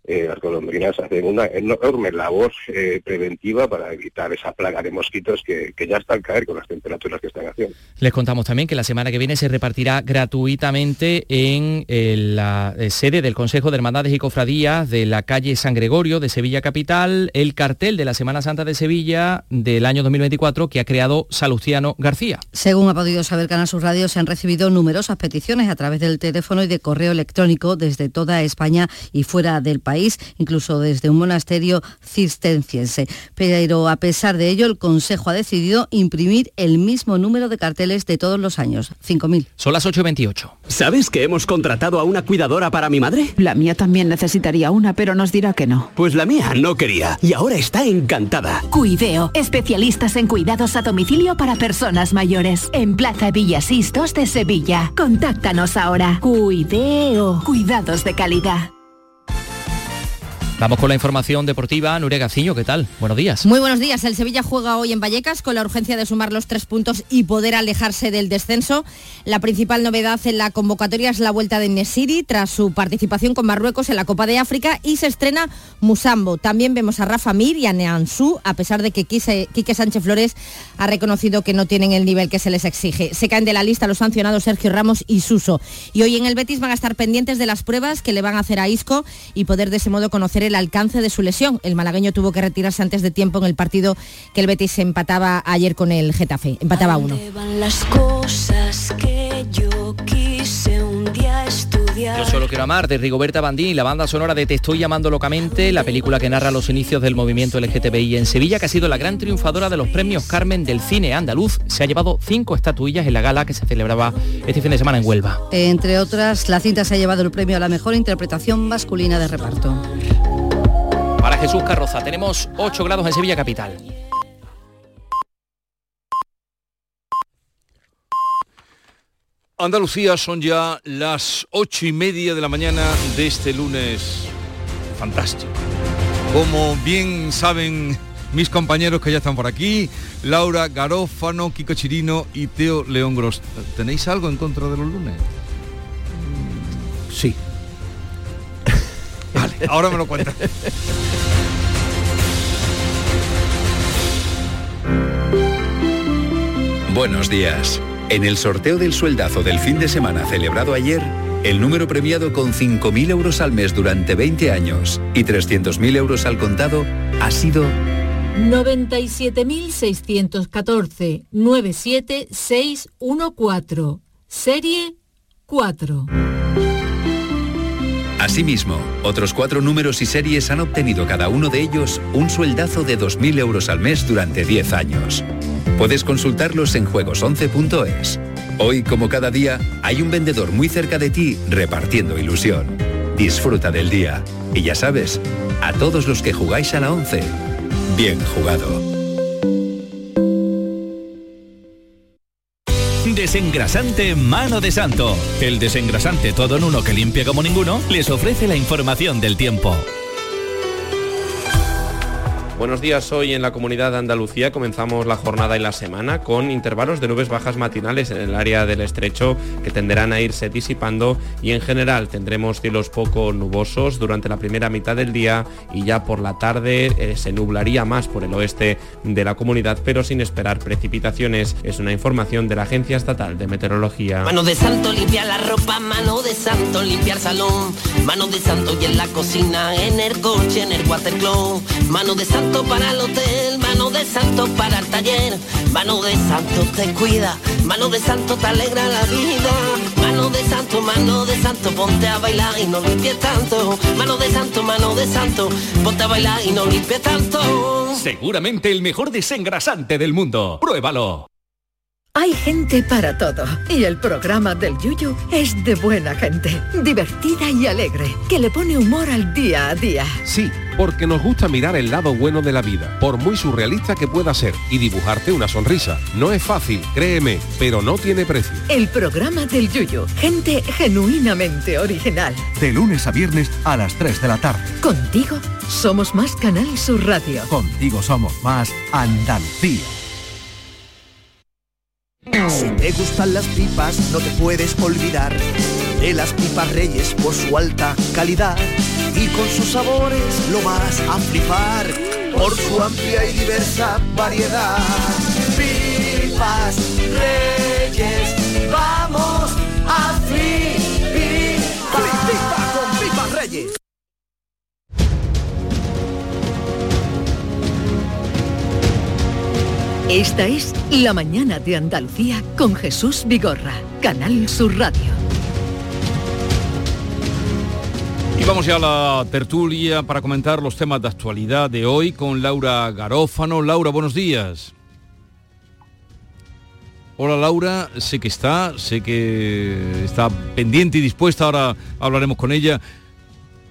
Eh, las golondrinas hacen una enorme labor eh, preventiva para evitar esa plaga de mosquitos que, ya está al caer con las temperaturas que están haciendo. Les contamos también que la semana que viene se repartirá gratuitamente en eh, la sede del Consejo de Hermandades y Cofradías de la calle San Gregorio de Sevilla Capital el cartel de la Semana Santa de Sevilla del año 2024 que ha creado Salustiano García. Según ha podido saber Canal Sur Radio, se han recibido numerosas peticiones a través del teléfono y de correo electrónico desde toda España y fuera del país incluso desde un monasterio cisterciense. Pero a pesar de ello, el Consejo ha decidido imprimir el mismo número de carteles de todos los años, 5.000. Son las 8.28. ¿Sabes que hemos contratado a una cuidadora para mi madre? La mía también necesitaría una, pero nos dirá que no. Pues la mía no quería y ahora está encantada. Cuideo, especialistas en cuidados a domicilio para personas mayores. En Plaza Villasistos de Sevilla. Contáctanos ahora. Cuideo, cuidados de calidad. Vamos con la información deportiva. Nuria Gaciño, ¿qué tal? Buenos días. Muy buenos días. El Sevilla juega hoy en Vallecas con la urgencia de sumar los tres puntos y poder alejarse del descenso. La principal novedad en la convocatoria es la vuelta de Nesiri tras su participación con Marruecos en la Copa de África y se estrena Musambo. También vemos a Rafa Mir y a Neansú, a pesar de que Quique Sánchez Flores ha reconocido que no tienen el nivel que se les exige. Se caen de la lista los sancionados Sergio Ramos y Suso. Y hoy en el Betis van a estar pendientes de las pruebas que le van a hacer a Isco y poder de ese modo conocer el alcance de su lesión. El malagueño tuvo que retirarse antes de tiempo en el partido que el Betis empataba ayer con el Getafe. Empataba uno. las cosas que yo? Yo solo quiero amar, de Rigoberta Bandini, la banda sonora de Te estoy llamando locamente, la película que narra los inicios del movimiento LGTBI en Sevilla, que ha sido la gran triunfadora de los premios Carmen del cine andaluz. Se ha llevado cinco estatuillas en la gala que se celebraba este fin de semana en Huelva. Entre otras, la cinta se ha llevado el premio a la mejor interpretación masculina de reparto. Para Jesús Carroza, tenemos 8 grados en Sevilla capital. Andalucía son ya las ocho y media de la mañana de este lunes fantástico. Como bien saben mis compañeros que ya están por aquí, Laura Garófano, Kiko Chirino y Teo León Gros. ¿Tenéis algo en contra de los lunes? Sí. Vale, ahora me lo cuentas. Buenos días. En el sorteo del sueldazo del fin de semana celebrado ayer, el número premiado con 5.000 euros al mes durante 20 años y 300.000 euros al contado ha sido 97.614 97614 Serie 4. Asimismo, otros cuatro números y series han obtenido cada uno de ellos un sueldazo de 2.000 euros al mes durante 10 años. Puedes consultarlos en juegos11.es. Hoy, como cada día, hay un vendedor muy cerca de ti repartiendo ilusión. Disfruta del día. Y ya sabes, a todos los que jugáis a la 11, bien jugado. Desengrasante Mano de Santo. El desengrasante todo en uno que limpia como ninguno les ofrece la información del tiempo. Buenos días, hoy en la comunidad de Andalucía comenzamos la jornada y la semana con intervalos de nubes bajas matinales en el área del estrecho que tenderán a irse disipando y en general tendremos cielos poco nubosos durante la primera mitad del día y ya por la tarde eh, se nublaría más por el oeste de la comunidad pero sin esperar precipitaciones. Es una información de la Agencia Estatal de Meteorología. Mano de santo limpiar la ropa, mano de santo salón, mano de santo y en la cocina, en el coche, en el mano de santo para el hotel, mano de santo para el taller, mano de santo te cuida, mano de santo te alegra la vida, mano de santo, mano de santo, ponte a bailar y no limpies tanto, mano de santo, mano de santo, ponte a bailar y no limpies tanto. Seguramente el mejor desengrasante del mundo. Pruébalo. Hay gente para todo y el programa del Yuyu es de buena gente, divertida y alegre, que le pone humor al día a día. Sí, porque nos gusta mirar el lado bueno de la vida, por muy surrealista que pueda ser, y dibujarte una sonrisa. No es fácil, créeme, pero no tiene precio. El programa del Yuyu, gente genuinamente original. De lunes a viernes a las 3 de la tarde. Contigo somos más Canal Sur Radio. Contigo somos más Andalucía. Si te gustan las pipas, no te puedes olvidar de las pipas reyes por su alta calidad y con sus sabores lo vas a flipar por su amplia y diversa variedad. Pipas reyes, Esta es La Mañana de Andalucía con Jesús Vigorra, Canal Sur Radio. Y vamos ya a la tertulia para comentar los temas de actualidad de hoy con Laura Garófano. Laura, buenos días. Hola Laura, sé que está, sé que está pendiente y dispuesta, ahora hablaremos con ella.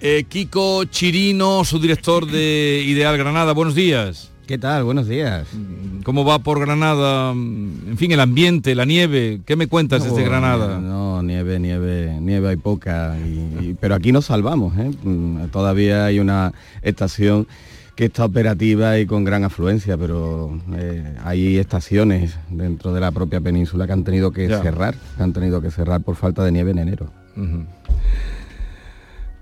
Eh, Kiko Chirino, su director de Ideal Granada, buenos días. ¿Qué tal? Buenos días. ¿Cómo va por Granada? En fin, el ambiente, la nieve. ¿Qué me cuentas desde Granada? No, nieve, nieve, nieve hay poca. y- y- pero aquí nos salvamos. ¿eh? Mm, Todavía hay una estación que está operativa y con gran afluencia, pero eh, hay estaciones dentro de la propia península que han tenido que Ya. cerrar, que han tenido que cerrar por falta de nieve en enero.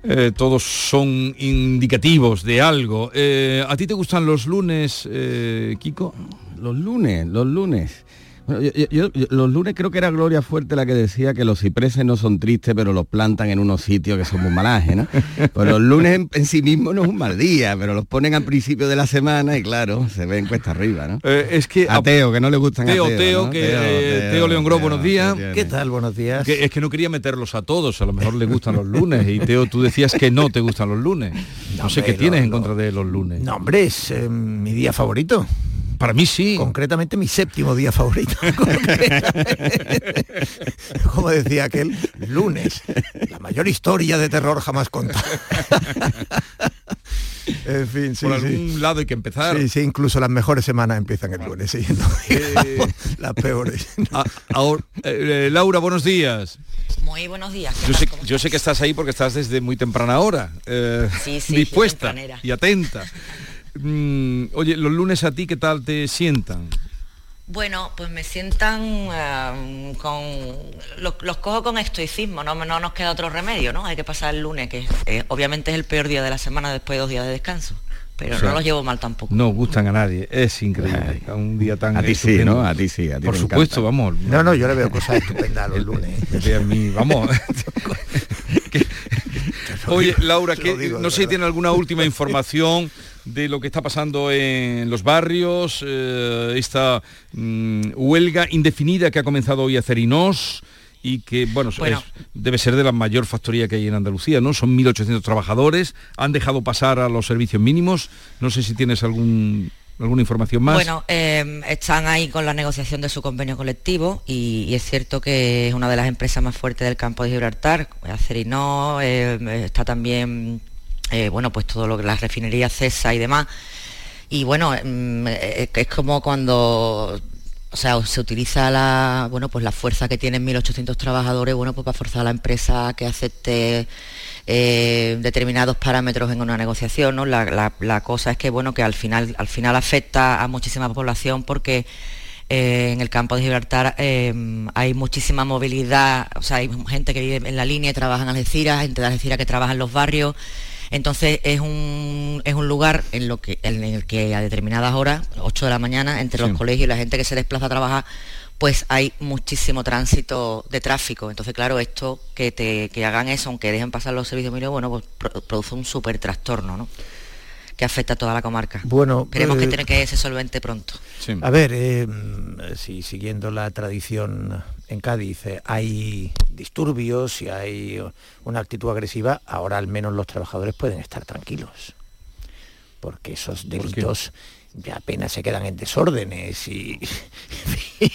Eh, todos son indicativos de algo. Eh, ¿A ti te gustan los lunes, eh, Kiko? Los lunes, los lunes. Bueno, yo- yo- yo- los lunes creo que era Gloria Fuerte la que decía que los cipreses no son tristes, pero los plantan en unos sitios que son muy malajes, ¿no? Pues los lunes en, en sí mismo no es un mal día, pero los ponen al principio de la semana y claro, se ven cuesta arriba, ¿no? Eh, es que a Teo, que no le gustan Teo, a Teo. Teo, ¿no? que eh, Teo, León Gros, buenos días. ¿Qué tal? Buenos días. Que es que no quería meterlos a todos, a lo mejor le gustan los lunes y Teo, tú decías que no te gustan los lunes. No, sé hombre, qué tienes lo- en contra de los lunes. No, hombre, es eh, mi día favorito. Para mí sí. Concretamente mi séptimo día favorito. Como decía aquel, lunes. La mayor historia de terror jamás contada. en fin, sí, Por sí. algún lado hay que empezar. Sí, sí, incluso las mejores semanas empiezan el lunes, sí, no las peores. Ah, ahora, eh, eh, Laura, buenos días. Muy buenos días. ¿qué Yo sé, ¿Cómo yo sé que estás ahí porque estás desde muy temprana hora, eh, Sí, sí, dispuesta y atenta. Mm, oye, los lunes a ti, ¿qué tal te sientan? Bueno, pues me sientan con... Los, los cojo con estoicismo, ¿no? no nos queda otro remedio, ¿no? Hay que pasar el lunes, que eh, obviamente es el peor día de la semana después de dos días de descanso. Pero O sea, no los llevo mal tampoco. No gustan a nadie, es increíble. A un día tan A ti sí. ¿no? A ti sí, a ti Por supuesto, encanta. vamos. No, no, yo le veo cosas estupendas los lunes. Vete a mí, vamos. Oye, Laura, que, no sé si tiene alguna última información de lo que está pasando en los barrios, eh, esta mm, huelga indefinida que ha comenzado hoy a Cerinos y que, bueno, es- debe ser de la mayor factoría que hay en Andalucía, ¿no? Son 1.800 trabajadores, han dejado pasar a los servicios mínimos. No sé si tienes algún, alguna información más. Bueno, eh, están ahí con la negociación de su convenio colectivo y, y es cierto que es una de las empresas más fuertes del campo de Gibraltar. Acerino, eh, está también, eh, bueno, pues todo lo que las refinerías CESA y demás. Y bueno, mm, eh, es como cuando o sea, se utiliza la, bueno, pues la fuerza que tienen 1.800 trabajadores, bueno, pues para forzar a la empresa a que acepte eh, determinados parámetros en una negociación, ¿no? La, la- cosa es que, bueno, que al final, al final afecta a muchísima población porque en el campo de Gibraltar hay muchísima movilidad, o sea, hay gente que vive en la línea y trabaja en Algeciras, gente de Algeciras que trabaja en los barrios, entonces es un, es un lugar en, lo que, en el que a determinadas horas, 8 de la mañana, entre Sí. los colegios y la gente que se desplaza a trabajar, pues hay muchísimo tránsito de tráfico. Entonces, claro, esto que te que hagan eso, aunque dejen pasar los servicios mínimos, bueno, pues pro- produce un súper trastorno, ¿no? Que afecta a toda la comarca. Bueno, Esperemos que eh, tiene que ser solvente pronto. A ver, eh, mm, si siguiendo la tradición en Cádiz eh, hay disturbios, si hay una actitud agresiva, ahora al menos los trabajadores pueden estar tranquilos. Porque esos delitos ya apenas se quedan en desórdenes y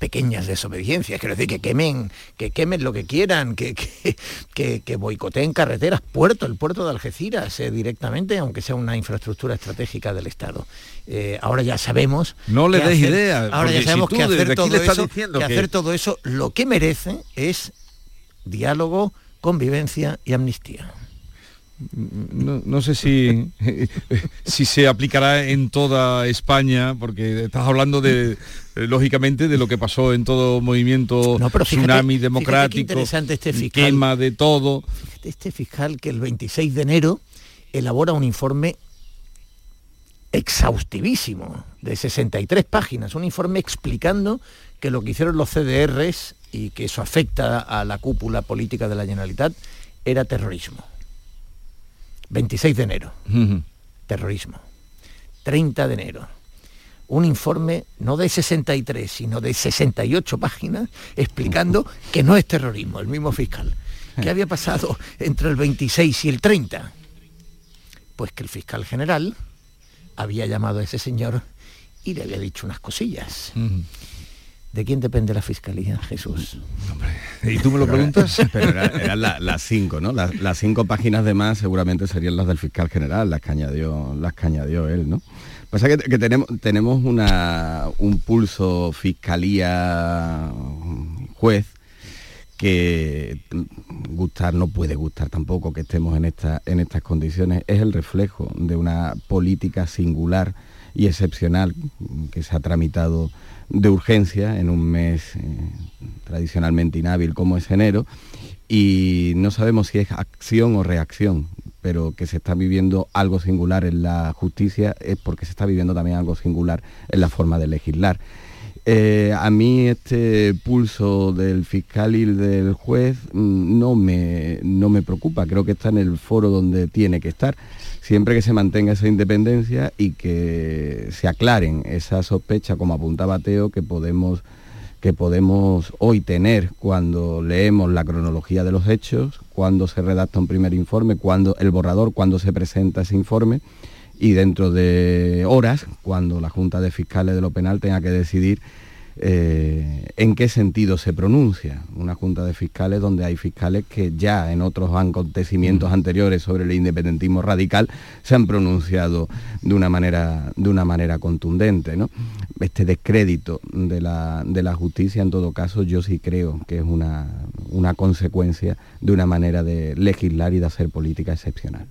pequeñas desobediencias. Quiero decir, que quemen, que quemen lo que quieran, que, que, que- que boicoteen carreteras, puerto, el puerto de Algeciras eh, directamente, aunque sea una infraestructura estratégica del Estado. Eh, ahora ya sabemos. No le des hacer- idea, Ahora ya sabemos que hacer todo eso, que- hacer todo eso, lo que merece es diálogo, convivencia y amnistía. No, no sé si, si se aplicará en toda España, porque estás hablando de, eh, lógicamente, de lo que pasó en todo movimiento pero fíjate- tsunami democrático, interesante este fiscal. quema de todo. Este fiscal que el 26 de enero elabora un informe exhaustivísimo de 63 páginas, un informe explicando que lo que hicieron los CDRs y que eso afecta a la cúpula política de la Generalitat era terrorismo. 26 de enero, terrorismo. 30 de enero, un informe no de 63, sino de 68 páginas explicando que no es terrorismo, el mismo fiscal. ¿Qué había pasado entre el 26 y el 30? Pues que el fiscal general había llamado a ese señor y le había dicho unas cosillas. ¿De quién depende la fiscalía, Jesús? ¿Y tú me lo preguntas? Pero era- eran la- las cinco, ¿no? Las, las cinco páginas de más seguramente serían las del fiscal general, las que añadió, las que añadió él, ¿no? Pasa que, que tenemos, tenemos una, un pulso fiscalía juez que gustar no puede gustar tampoco que estemos en, esta, en estas condiciones. Es el reflejo de una política singular y excepcional que se ha tramitado de urgencia en un mes eh, tradicionalmente inhábil como es enero y no sabemos si es acción o reacción, pero que se está viviendo algo singular en la justicia es porque se está viviendo también algo singular en la forma de legislar. Eh, a mí este pulso del fiscal y del juez mm, no me, no me preocupa, creo que está en el foro donde tiene que estar, siempre que se mantenga esa independencia y que se aclaren esa sospecha, como apuntaba Teo, que podemos que podemos hoy tener cuando leemos la cronología de los hechos, cuando se redacta un primer informe, cuando el borrador, cuando se presenta ese informe y dentro de horas, cuando la Junta de Fiscales de lo Penal tenga que decidir eh, en qué sentido se pronuncia. Una junta de fiscales donde hay fiscales que ya en otros acontecimientos anteriores sobre el independentismo radical se han pronunciado de una manera, de una manera contundente. ¿no? Este descrédito de la, de la justicia, en todo caso, yo sí creo que es una, una consecuencia de una manera de legislar y de hacer política excepcional.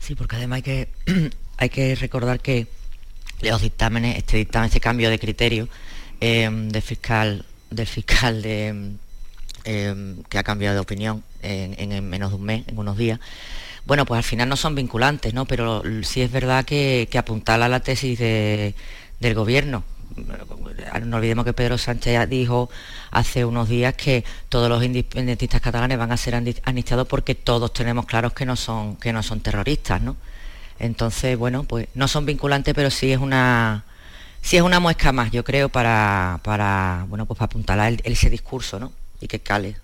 Sí, porque además hay que, hay que recordar que los dictámenes, este dictamen, este cambio de criterio eh, fiscal, del fiscal de, eh, que ha cambiado de opinión en, menos de un mes, en unos días, bueno, pues al final no son vinculantes, ¿no? Pero sí es verdad que, que apuntala la tesis del gobierno. No olvidemos que Pedro Sánchez ya dijo hace unos días que todos los independentistas catalanes van a ser anistiados porque todos tenemos claros que no son, que no son terroristas, ¿no? Entonces, bueno, pues no son vinculantes, pero sí es una, sí es una muesca más, yo creo, para, para bueno, pues para apuntalar ese discurso, ¿no? Y que cale,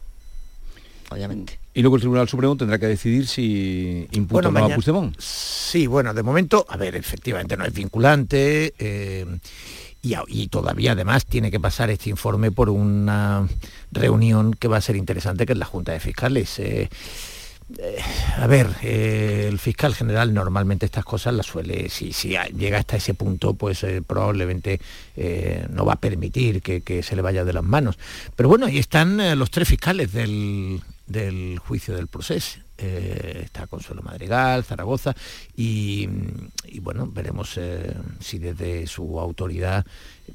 obviamente. Y luego el Tribunal Supremo tendrá que decidir si imputa o no a Puigdemont. Sí, bueno, de momento, a ver, efectivamente no es vinculante. Eh, y, y, todavía además tiene que pasar este informe por una reunión que va a ser interesante, que es la Junta de Fiscales. Eh, a ver, eh, el fiscal general normalmente estas cosas las suele, si, llega hasta ese punto, pues eh, probablemente eh, no va a permitir que, se le vaya de las manos. Pero bueno, ahí están los tres fiscales del juicio del proceso. Está Consuelo Madrigal, Zaragoza, y, y bueno, veremos si desde su autoridad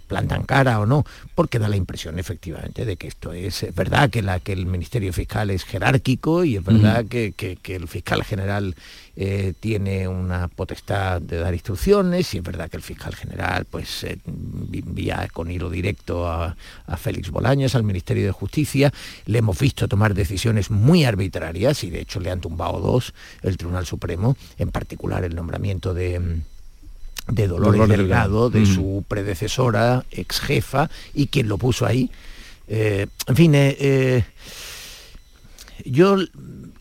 plantan cara o no, porque da la impresión efectivamente de que esto es, verdad que, la, que el Ministerio Fiscal es jerárquico y es verdad que, el fiscal general eh, tiene una potestad de dar instrucciones y es verdad que el fiscal general pues eh, envía con hilo directo a, a, Félix Bolaños, al Ministerio de Justicia, le hemos visto tomar decisiones muy arbitrarias y de hecho le han tumbado dos el Tribunal Supremo, en particular el nombramiento de de Dolores, Delgado, de su predecesora, ex jefa, y quien lo puso ahí. Eh, en fin, eh, eh, yo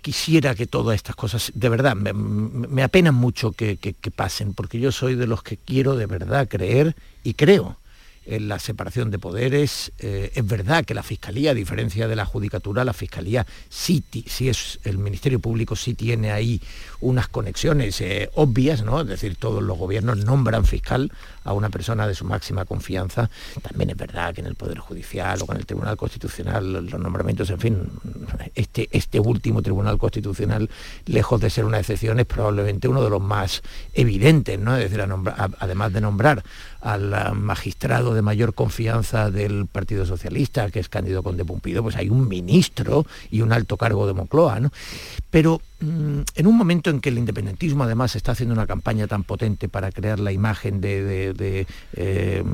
quisiera que todas estas cosas, de verdad, me, apenan mucho que, que, pasen, porque yo soy de los que quiero de verdad creer y creo en la separación de poderes. Eh, es verdad que la Fiscalía, a diferencia de la Judicatura, la Fiscalía sí, sí es, el Ministerio Público sí tiene ahí unas conexiones eh, obvias, ¿no? Es decir, todos los gobiernos nombran fiscal a una persona de su máxima confianza. También es verdad que en el Poder Judicial o con el Tribunal Constitucional los nombramientos, en fin, este, este último Tribunal Constitucional, lejos de ser una excepción, es probablemente uno de los más evidentes, ¿no? Es decir, además de nombrar al magistrado de mayor confianza del Partido Socialista, que es Cándido Conde Pumpido, pues hay un ministro y un alto cargo de Moncloa, ¿no? Pero en un momento en que el independentismo además está haciendo una campaña tan potente para crear la imagen de, eh,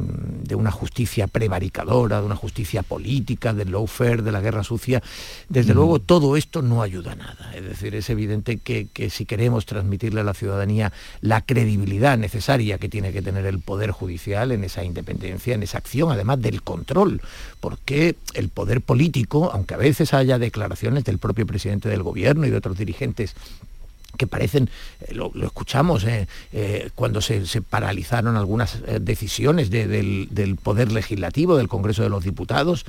una justicia prevaricadora, de una justicia política, del lawfare, de la guerra sucia, desde luego todo esto no ayuda a nada. Es decir, es evidente que, que si queremos transmitirle a la ciudadanía la credibilidad necesaria que tiene que tener el Poder Judicial en esa independencia, en esa acción, además del control, porque el poder político, aunque a veces haya declaraciones del propio presidente del gobierno y de otros dirigentes que parecen, eh, lo, escuchamos eh, eh, cuando se, paralizaron algunas decisiones del, Poder Legislativo, del Congreso de los Diputados,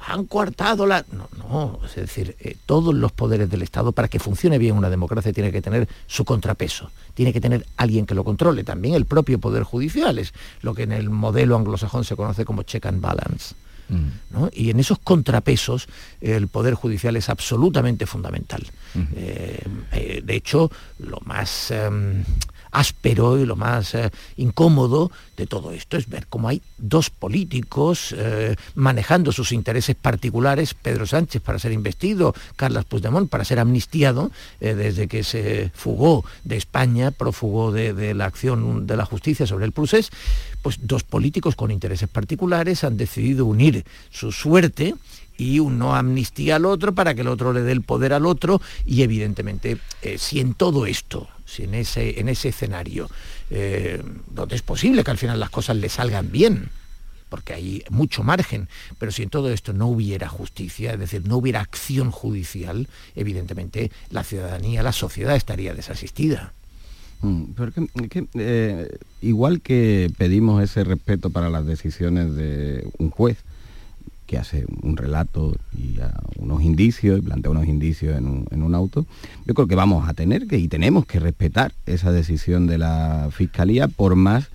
han coartado la... No, no, es decir, todos los poderes del Estado, para que funcione bien una democracia, tiene que tener su contrapeso, tiene que tener alguien que lo controle, también el propio Poder Judicial, es lo que en el modelo anglosajón se conoce como check and balance. Y en esos contrapesos el Poder Judicial es absolutamente fundamental. Eh, eh, de hecho, lo más... Em, áspero y lo más eh, incómodo de todo esto es ver cómo hay dos políticos manejando sus intereses particulares, Pedro Sánchez para ser investido, Carlos Puigdemont para ser amnistiado desde que se fugó de España, prófugo de, de, la acción de la justicia sobre el procés, pues dos políticos con intereses particulares han decidido unir su suerte y uno amnistía al otro para que el otro le dé el poder al otro y evidentemente eh, si en todo esto, si en ese, en ese escenario, eh, donde es posible que al final las cosas le salgan bien, porque hay mucho margen, pero si en todo esto no hubiera justicia, es decir, no hubiera acción judicial, evidentemente la ciudadanía, la sociedad estaría desasistida. Mm, eh, igual que pedimos ese respeto para las decisiones de un juez, que hace un relato y unos indicios y plantea unos indicios en un, en un, auto, yo creo que vamos a tener que y tenemos que respetar esa decisión de la Fiscalía por más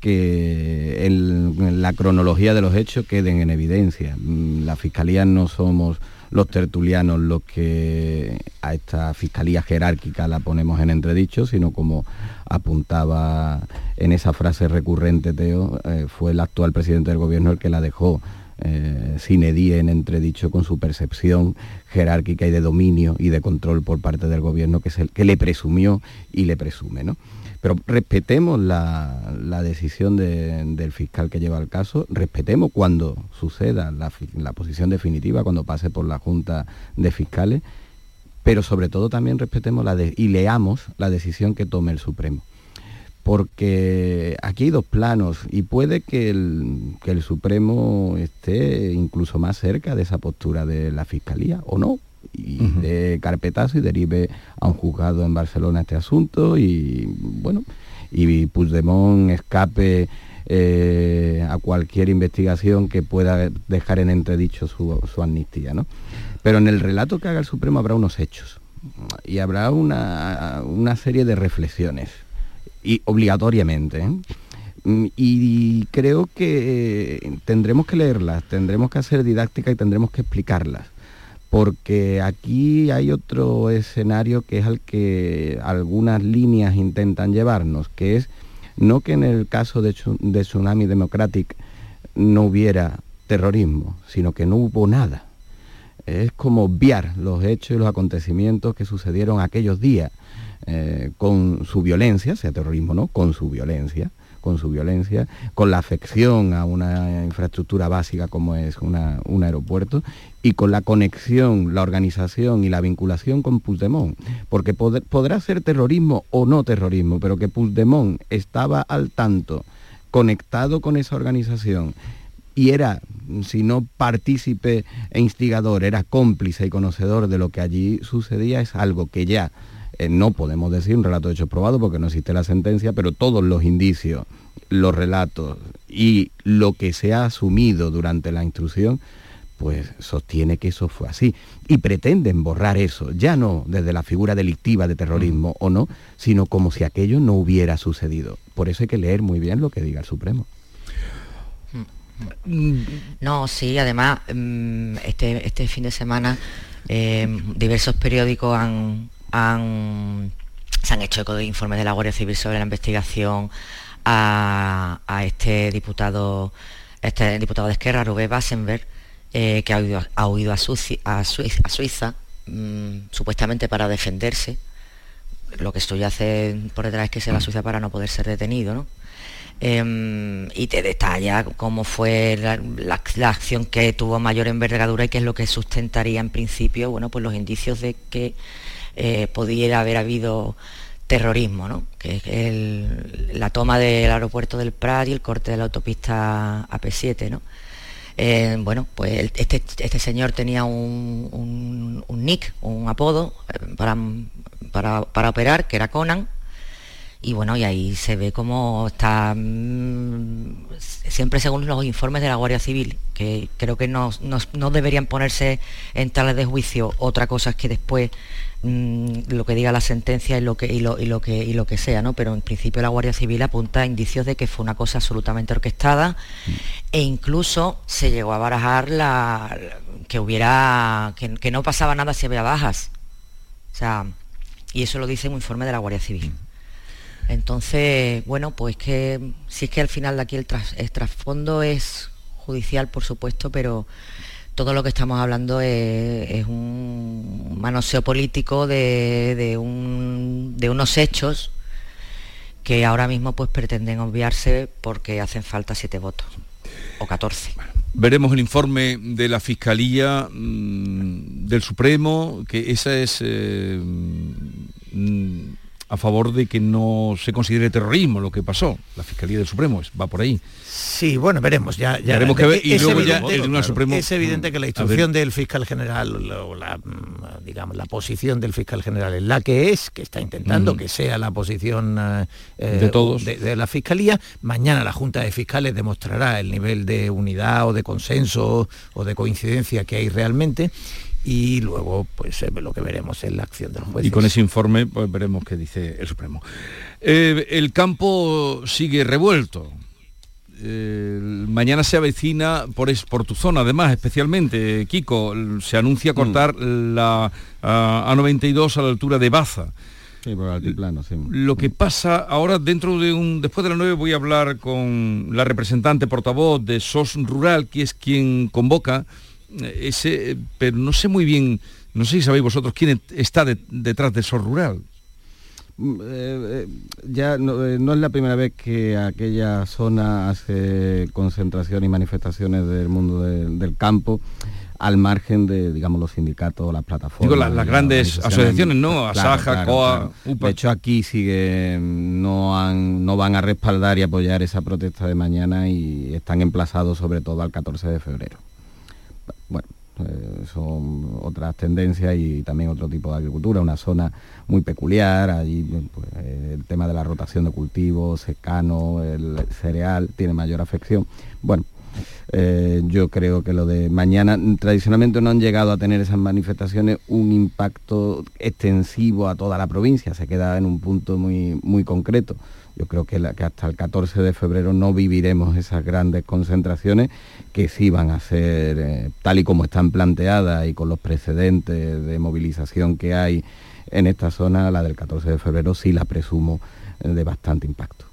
que la cronología de los hechos queden en evidencia. Mm, la Fiscalía no somos los tertulianos los que a esta Fiscalía jerárquica la ponemos en entredicho, sino como apuntaba en esa frase recurrente Teo, eh, fue el actual presidente del gobierno el que la dejó eh, sin edie en entredicho con su percepción jerárquica y de dominio y de control por parte del gobierno que es el que le presumió y le presume. ¿no? Pero respetemos la, decisión del fiscal que lleva el caso, respetemos cuando suceda la, posición definitiva, cuando pase por la Junta de Fiscales, pero sobre todo también respetemos la y leamos la decisión que tome el Supremo. Porque aquí hay dos planos y puede que el, que el Supremo esté incluso más cerca de esa postura de la Fiscalía o no, y de carpetazo y derive a un juzgado en Barcelona este asunto y bueno, y Puigdemont escape eh, a cualquier investigación que pueda dejar en entredicho su, amnistía. ¿no? Pero en el relato que haga el Supremo habrá unos hechos y habrá una, una serie de reflexiones, y obligatoriamente. ¿eh? Y creo que tendremos que leerlas, tendremos que hacer didáctica y tendremos que explicarlas porque aquí hay otro escenario que es al que algunas líneas intentan llevarnos, que es no que en el caso de, Tsunami Democratic no hubiera terrorismo, sino que no hubo nada. Es como obviar los hechos y los acontecimientos que sucedieron aquellos días eh, con su violencia, sea terrorismo no, con su violencia, con su violencia, con la afección a una infraestructura básica como es un aeropuerto y con la conexión, la organización y la vinculación con Puigdemont. Porque podrá ser terrorismo o no terrorismo, pero que Puigdemont estaba al tanto, conectado con esa organización y era, si no partícipe e instigador, era cómplice y conocedor de lo que allí sucedía, es algo que ya eh, no podemos decir un relato de hechos probado porque no existe la sentencia, pero todos los indicios, los relatos y lo que se ha asumido durante la instrucción pues sostiene que eso fue así. Y pretenden borrar eso, ya no desde la figura delictiva de terrorismo mm. o no, sino como si aquello no hubiera sucedido. Por eso hay que leer muy bien lo que diga el Supremo. Mm. No, sí, además, mm, este, este fin de semana eh, diversos periódicos han, se han hecho eco de informes de la Guardia Civil sobre la investigación a, este diputado, este diputado de Esquerra, Rubén Bassenberg, eh, que ha huido, a, a, Suiza, mm, supuestamente para defenderse. Lo que esto ya hace por detrás es que se va a. Suiza para no poder ser detenido, em, y te detalla cómo fue la, acción que tuvo mayor envergadura y qué es lo que sustentaría en principio, bueno, pues los indicios de que eh, pudiera haber habido terrorismo, que es la toma del aeropuerto del Prat y el corte de la autopista AP7. ¿no? Eh, bueno, pues este, este, señor tenía un, nick, un apodo eh, para, operar, que era Conan, y bueno, y ahí se ve cómo está, mm, siempre según los informes de la Guardia Civil, que creo que no, no, deberían ponerse en tales de juicio otra cosa que después Mm, lo que diga la sentencia y lo que, y lo, y lo que, y lo que sea, ¿no? Pero en principio la Guardia Civil apunta a indicios de que fue una cosa absolutamente orquestada e incluso se llegó a barajar la, que hubiera, que, no pasaba nada si había bajas. O sea, y eso lo dice un informe de la Guardia Civil. Entonces, bueno, pues que si es que al final de aquí el trasfondo es judicial, por supuesto, pero todo lo que estamos hablando es, un manoseo político de, unos hechos que ahora mismo pues pretenden obviarse porque hacen falta siete votos o 14. Veremos el informe de la Fiscalía mm, del Supremo, que esa es eh, mm, a favor de que no se considere terrorismo lo que pasó. La Fiscalía del Supremo es- va por ahí. Sí, bueno, veremos. Ya, ya Veremos que ver, y es ya evidente- el Tribunal Supremo- Es evidente que la Mm, instrucción del fiscal general, o la, mm, digamos, la posición del fiscal general es la que es, que está intentando Mm. que sea la posición eh, eh, De todos. De, de la fiscalía. Mañana la Junta de Fiscales demostrará el nivel de unidad o de consenso o de coincidencia que hay realmente. Y luego, pues eh, lo que veremos es la acción de los jueces. Y con ese informe pues, veremos qué dice el Supremo. Eh, el campo sigue revuelto. Eh, mañana se avecina por, es- por tu zona, además, especialmente, Kiko, se anuncia cortar la ah, A92 a la altura de Baza. Sí, por el altiplano, sí. Lo que pasa ahora dentro de un después de las 9 voy a hablar con la representante portavoz de SOS Rural, que es quien convoca eh, ese, eh, pero no sé muy bien, no sé si sabéis vosotros quién está de- detrás de SOS Rural. Mm, eh, eh, ya no, eh, no es la primera vez que aquella zona hace concentraciones y manifestaciones del mundo de- del campo al margen de, digamos, los sindicatos, las plataformas. Digo, las- grandes asociaciones, ¿no? Asaja, COA, UPA. De hecho, aquí sigue, no, han, no van a respaldar y apoyar esa protesta de mañana y están emplazados sobre todo al 14 de febrero. Eh, son otras tendencias y también otro tipo de agricultura, una zona muy peculiar, allí pues, eh, el tema de la rotación de cultivos, secano, el cereal, tiene mayor afección. Bueno, eh, yo creo que lo de mañana, tradicionalmente no han llegado a tener esas manifestaciones un impacto extensivo a toda la provincia, se queda en un punto muy, muy concreto. Yo creo que, la- que hasta el 14 de febrero no viviremos esas grandes concentraciones que sí van a ser, eh, tal y como están planteadas y con los precedentes de movilización que hay en esta zona, la del 14 de febrero sí la presumo eh, de bastante impacto.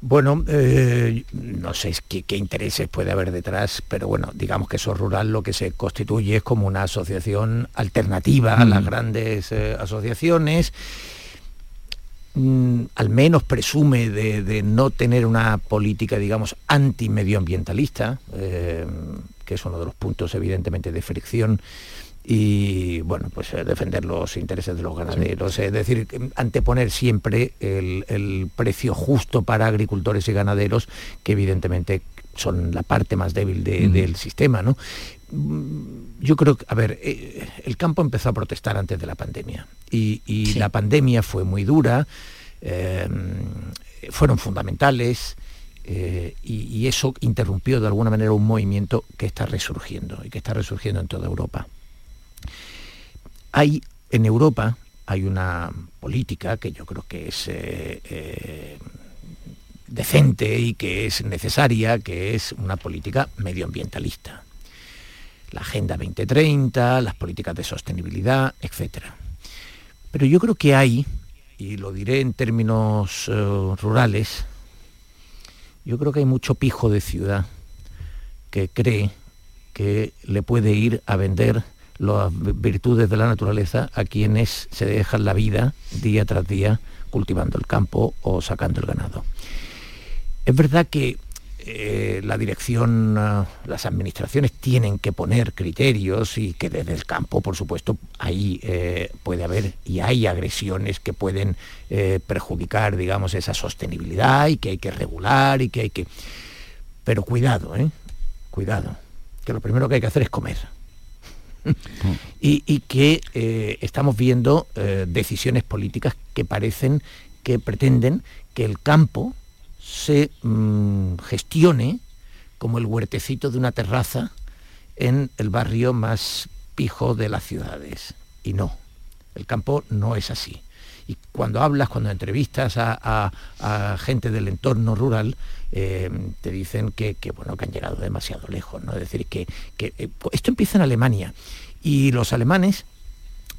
Bueno, eh, no sé qué, qué intereses puede haber detrás, pero bueno, digamos que eso rural lo que se constituye es como una asociación alternativa a las grandes eh, asociaciones. Mm, al menos presume de, de no tener una política, digamos, antimedioambientalista, eh, que es uno de los puntos evidentemente de fricción y bueno, pues eh, defender los intereses de los ganaderos, es decir, anteponer siempre el, el precio justo para agricultores y ganaderos, que evidentemente son la parte más débil de- del sistema, ¿no? Mm, Yo creo que, a ver, eh, el campo empezó a protestar antes de la pandemia y, y la pandemia fue muy dura, eh, fueron fundamentales eh, y, y eso interrumpió de alguna manera un movimiento que está resurgiendo y que está resurgiendo en toda Europa. Hay en Europa hay una política que yo creo que es eh, decente y que es necesaria, que es una política medioambientalista. La Agenda 2030, las políticas de sostenibilidad, etc. Pero yo creo que hay, y lo diré en términos eh, rurales, yo creo que hay mucho pijo de ciudad que cree que le puede ir a vender las virtudes de la naturaleza a quienes se dejan la vida día tras día cultivando el campo o sacando el ganado. Es verdad que eh, la dirección, ah, las administraciones tienen que poner criterios y que desde el campo, por supuesto, ahí eh, puede haber y hay agresiones que pueden eh, perjudicar, digamos, esa sostenibilidad y que hay que regular y que hay que... Pero cuidado, ¿eh? Cuidado, que lo primero que hay que hacer es comer. y, y que eh, estamos viendo eh, decisiones políticas que parecen que pretenden que el campo se mm, gestione como el huertecito de una terraza en el barrio más pijo de las ciudades. Y no, el campo no es así. Y cuando hablas, cuando entrevistas a, gente del entorno rural, eh, te dicen que, bueno, que han llegado demasiado lejos. ¿no? Es decir, que, que, eh, esto empieza en Alemania. Y los alemanes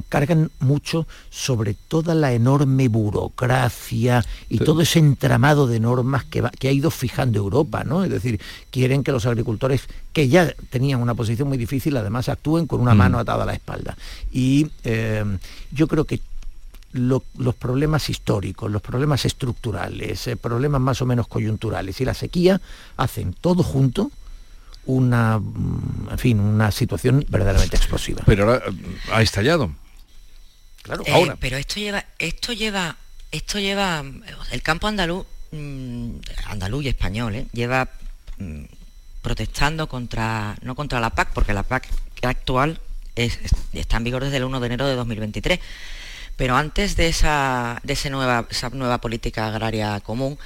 cargan mucho sobre toda la enorme burocracia y todo ese entramado de normas que, va- que ha ido fijando Europa, ¿no? Es decir, quieren que los agricultores, que ya tenían una posición muy difícil, además actúen con una Mm. mano atada a la espalda. Y eh, yo creo que lo- los problemas históricos, los problemas estructurales, eh, problemas más o menos coyunturales y la sequía hacen todo junto una, mm, en fin, una situación verdaderamente explosiva. Pero ahora eh, ha estallado. Claro, Eh, ahora. pero esto lleva, esto lleva, esto lleva, el campo andaluz, mm, andaluz y español, ¿eh? lleva mm, protestando contra, no contra la PAC, porque la PAC actual es- es- está en vigor desde el 1 de enero de 2023. Pero antes de esa, nueva política agraria común,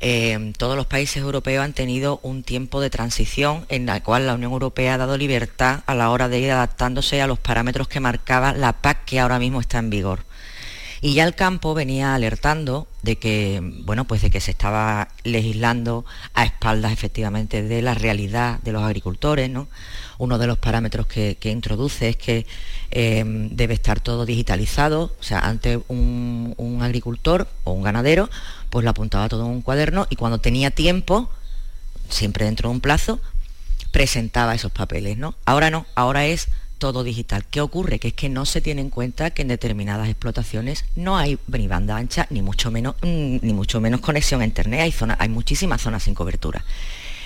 eh, todos los países europeos han tenido un tiempo de transición en la cual la Unión Europea ha dado libertad a la hora de ir adaptándose a los parámetros que marcaba la PAC que ahora mismo está en vigor. Y ya el campo venía alertando de que, bueno, pues de que se estaba legislando a espaldas efectivamente de la realidad de los agricultores, ¿no? Uno de los parámetros que, que introduce es que eh, debe estar todo digitalizado, o sea, antes un, un agricultor o un ganadero, pues lo apuntaba todo en un cuaderno y cuando tenía tiempo, siempre dentro de un plazo, presentaba esos papeles, ¿no? Ahora no, ahora es todo digital. ¿Qué ocurre? Que es que no se tiene en cuenta que en determinadas explotaciones no hay ni banda ancha, ni mucho menos, mm, ni mucho menos conexión a internet, hay, zona- hay muchísimas zonas sin cobertura.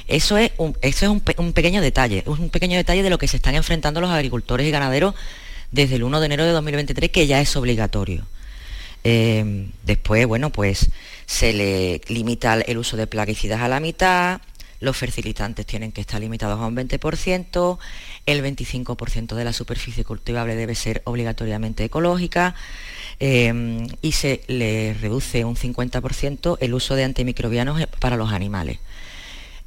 Eso es, un, eso es un, pe- un pequeño detalle, un pequeño detalle de lo que se están enfrentando los agricultores y ganaderos desde el 1 de enero de 2023, que ya es obligatorio. Eh, después, bueno, pues se le limita el uso de plaguicidas a la mitad, los fertilizantes tienen que estar limitados a un 20%, el 25% de la superficie cultivable debe ser obligatoriamente ecológica eh, y se le reduce un 50% el uso de antimicrobianos para los animales.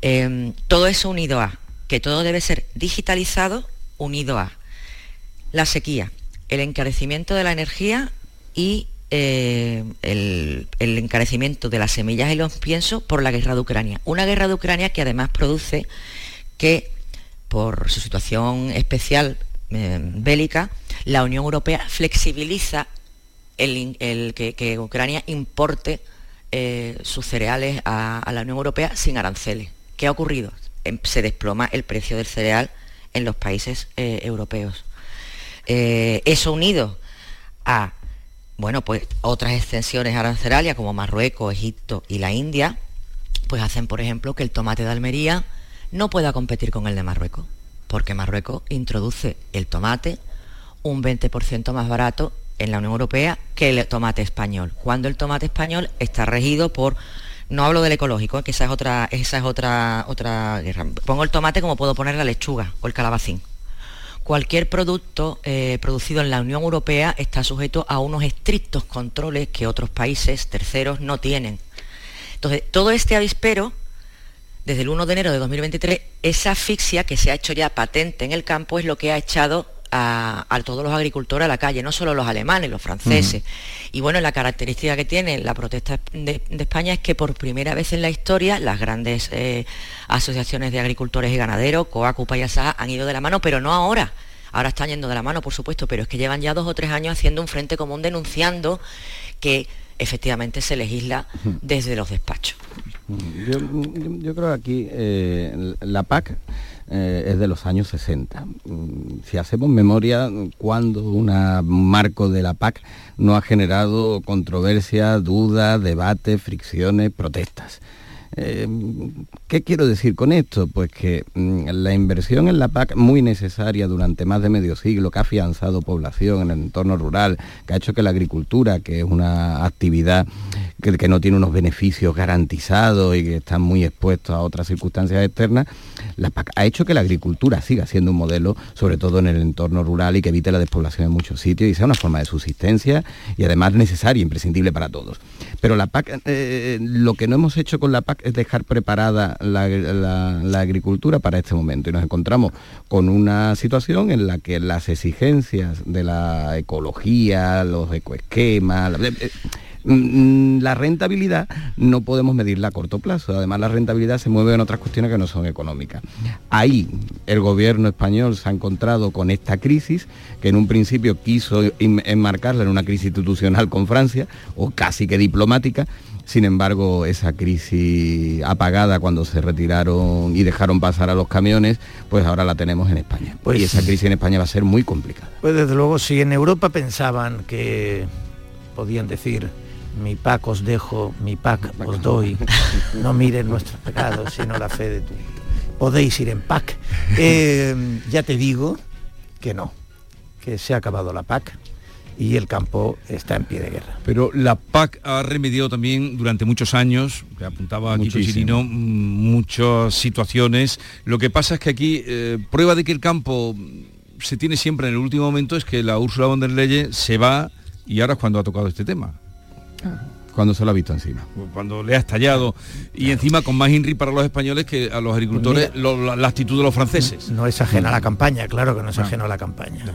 Eh, todo eso unido a que todo debe ser digitalizado, unido a la sequía, el encarecimiento de la energía y eh, el, el encarecimiento de las semillas y los piensos por la guerra de Ucrania. Una guerra de Ucrania que además produce que, por su situación especial eh, bélica, la Unión Europea flexibiliza el, que, Ucrania importe eh, sus cereales a, la Unión Europea sin aranceles. ¿Qué ha ocurrido? Em- Se desploma el precio del cereal en los países eh, europeos. Eso unido a bueno, pues otras extensiones arancelarias como Marruecos, Egipto y la India, pues hacen, por ejemplo, que el tomate de Almería no pueda competir con el de Marruecos, porque Marruecos introduce el tomate un 20% más barato en la Unión Europea que el tomate español, cuando el tomate español está regido por no hablo del ecológico, que esa es otra esa es otra otra guerra. Pongo el tomate como puedo poner la lechuga o el calabacín cualquier producto eh, producido en la Unión Europea está sujeto a unos estrictos controles que otros países terceros no tienen. Entonces, todo este avispero, desde el 1 de enero de 2023, esa asfixia que se ha hecho ya patente en el campo es lo que ha echado a, a todos los agricultores a la calle, no solo los alemanes, los franceses. Y bueno, la característica que tiene la protesta de, de España es que por primera vez en la historia las grandes eh, asociaciones de agricultores y ganaderos, COAC, UPA y han ido de la mano, pero no ahora. Ahora están yendo de la mano, por supuesto, pero es que llevan ya dos o tres años haciendo un frente común denunciando que efectivamente se legisla desde los despachos. Yo, yo- yo creo que aquí eh, la PAC eh, es de los años 60. Mm, Si hacemos memoria, cuando un marco de la PAC no ha generado controversia, dudas, debates, fricciones, protestas. Eh, ¿Qué quiero decir con esto? Pues que mm, la inversión en la PAC, muy necesaria durante más de medio siglo, que ha afianzado población en el entorno rural, que ha hecho que la agricultura, que es una actividad que, no tiene unos beneficios garantizados y que está muy expuesto a otras circunstancias externas, la PAC ha hecho que la agricultura siga siendo un modelo, sobre todo en el entorno rural, y que evite la despoblación en muchos sitios y sea una forma de subsistencia y además necesaria, imprescindible para todos. Pero la PAC, eh, lo que no hemos hecho con la PAC dejar preparada la, la- agricultura para este momento y nos encontramos con una situación en la que las exigencias de la ecología, los ecoesquemas, la- eh, mm, la rentabilidad no podemos medirla a corto plazo. Además, la rentabilidad se mueve en otras cuestiones que no son económicas. Ahí el gobierno español se ha encontrado con esta crisis, que en un principio quiso enmarcarla en una crisis institucional con Francia, o casi que diplomática. Sin embargo, esa crisis apagada cuando se retiraron y dejaron pasar a los camiones, pues ahora la tenemos en España. Pues- y esa crisis en España va a ser muy complicada. Pues desde luego, si en Europa pensaban que podían decir, mi pack os dejo, mi pack os doy, no miren nuestros pecados, sino la fe de tu. Podéis ir en pack. Eh, ya te digo que no, que se ha acabado la PAC y el campo está en pie de guerra. Pero la PAC ha remediado también durante muchos años, que apuntaba Muchísimo. Chirino, muchas situaciones. Lo que pasa es que aquí, eh, prueba de que el campo se tiene siempre en el último momento es que la Úrsula von der Leyen se va y ahora es cuando ha tocado este tema. Cuando se lo ha visto encima. Cuando le ha estallado y encima con más INRI para los españoles que a los agricultores Pues lo- la, la actitud de los franceses. No es ajena a la campaña, claro que no es ajeno a la campaña.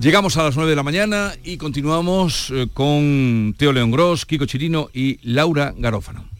Llegamos a las 9 de la mañana y continuamos eh, con Teo León Gross, Kiko Chirino y Laura Garófano.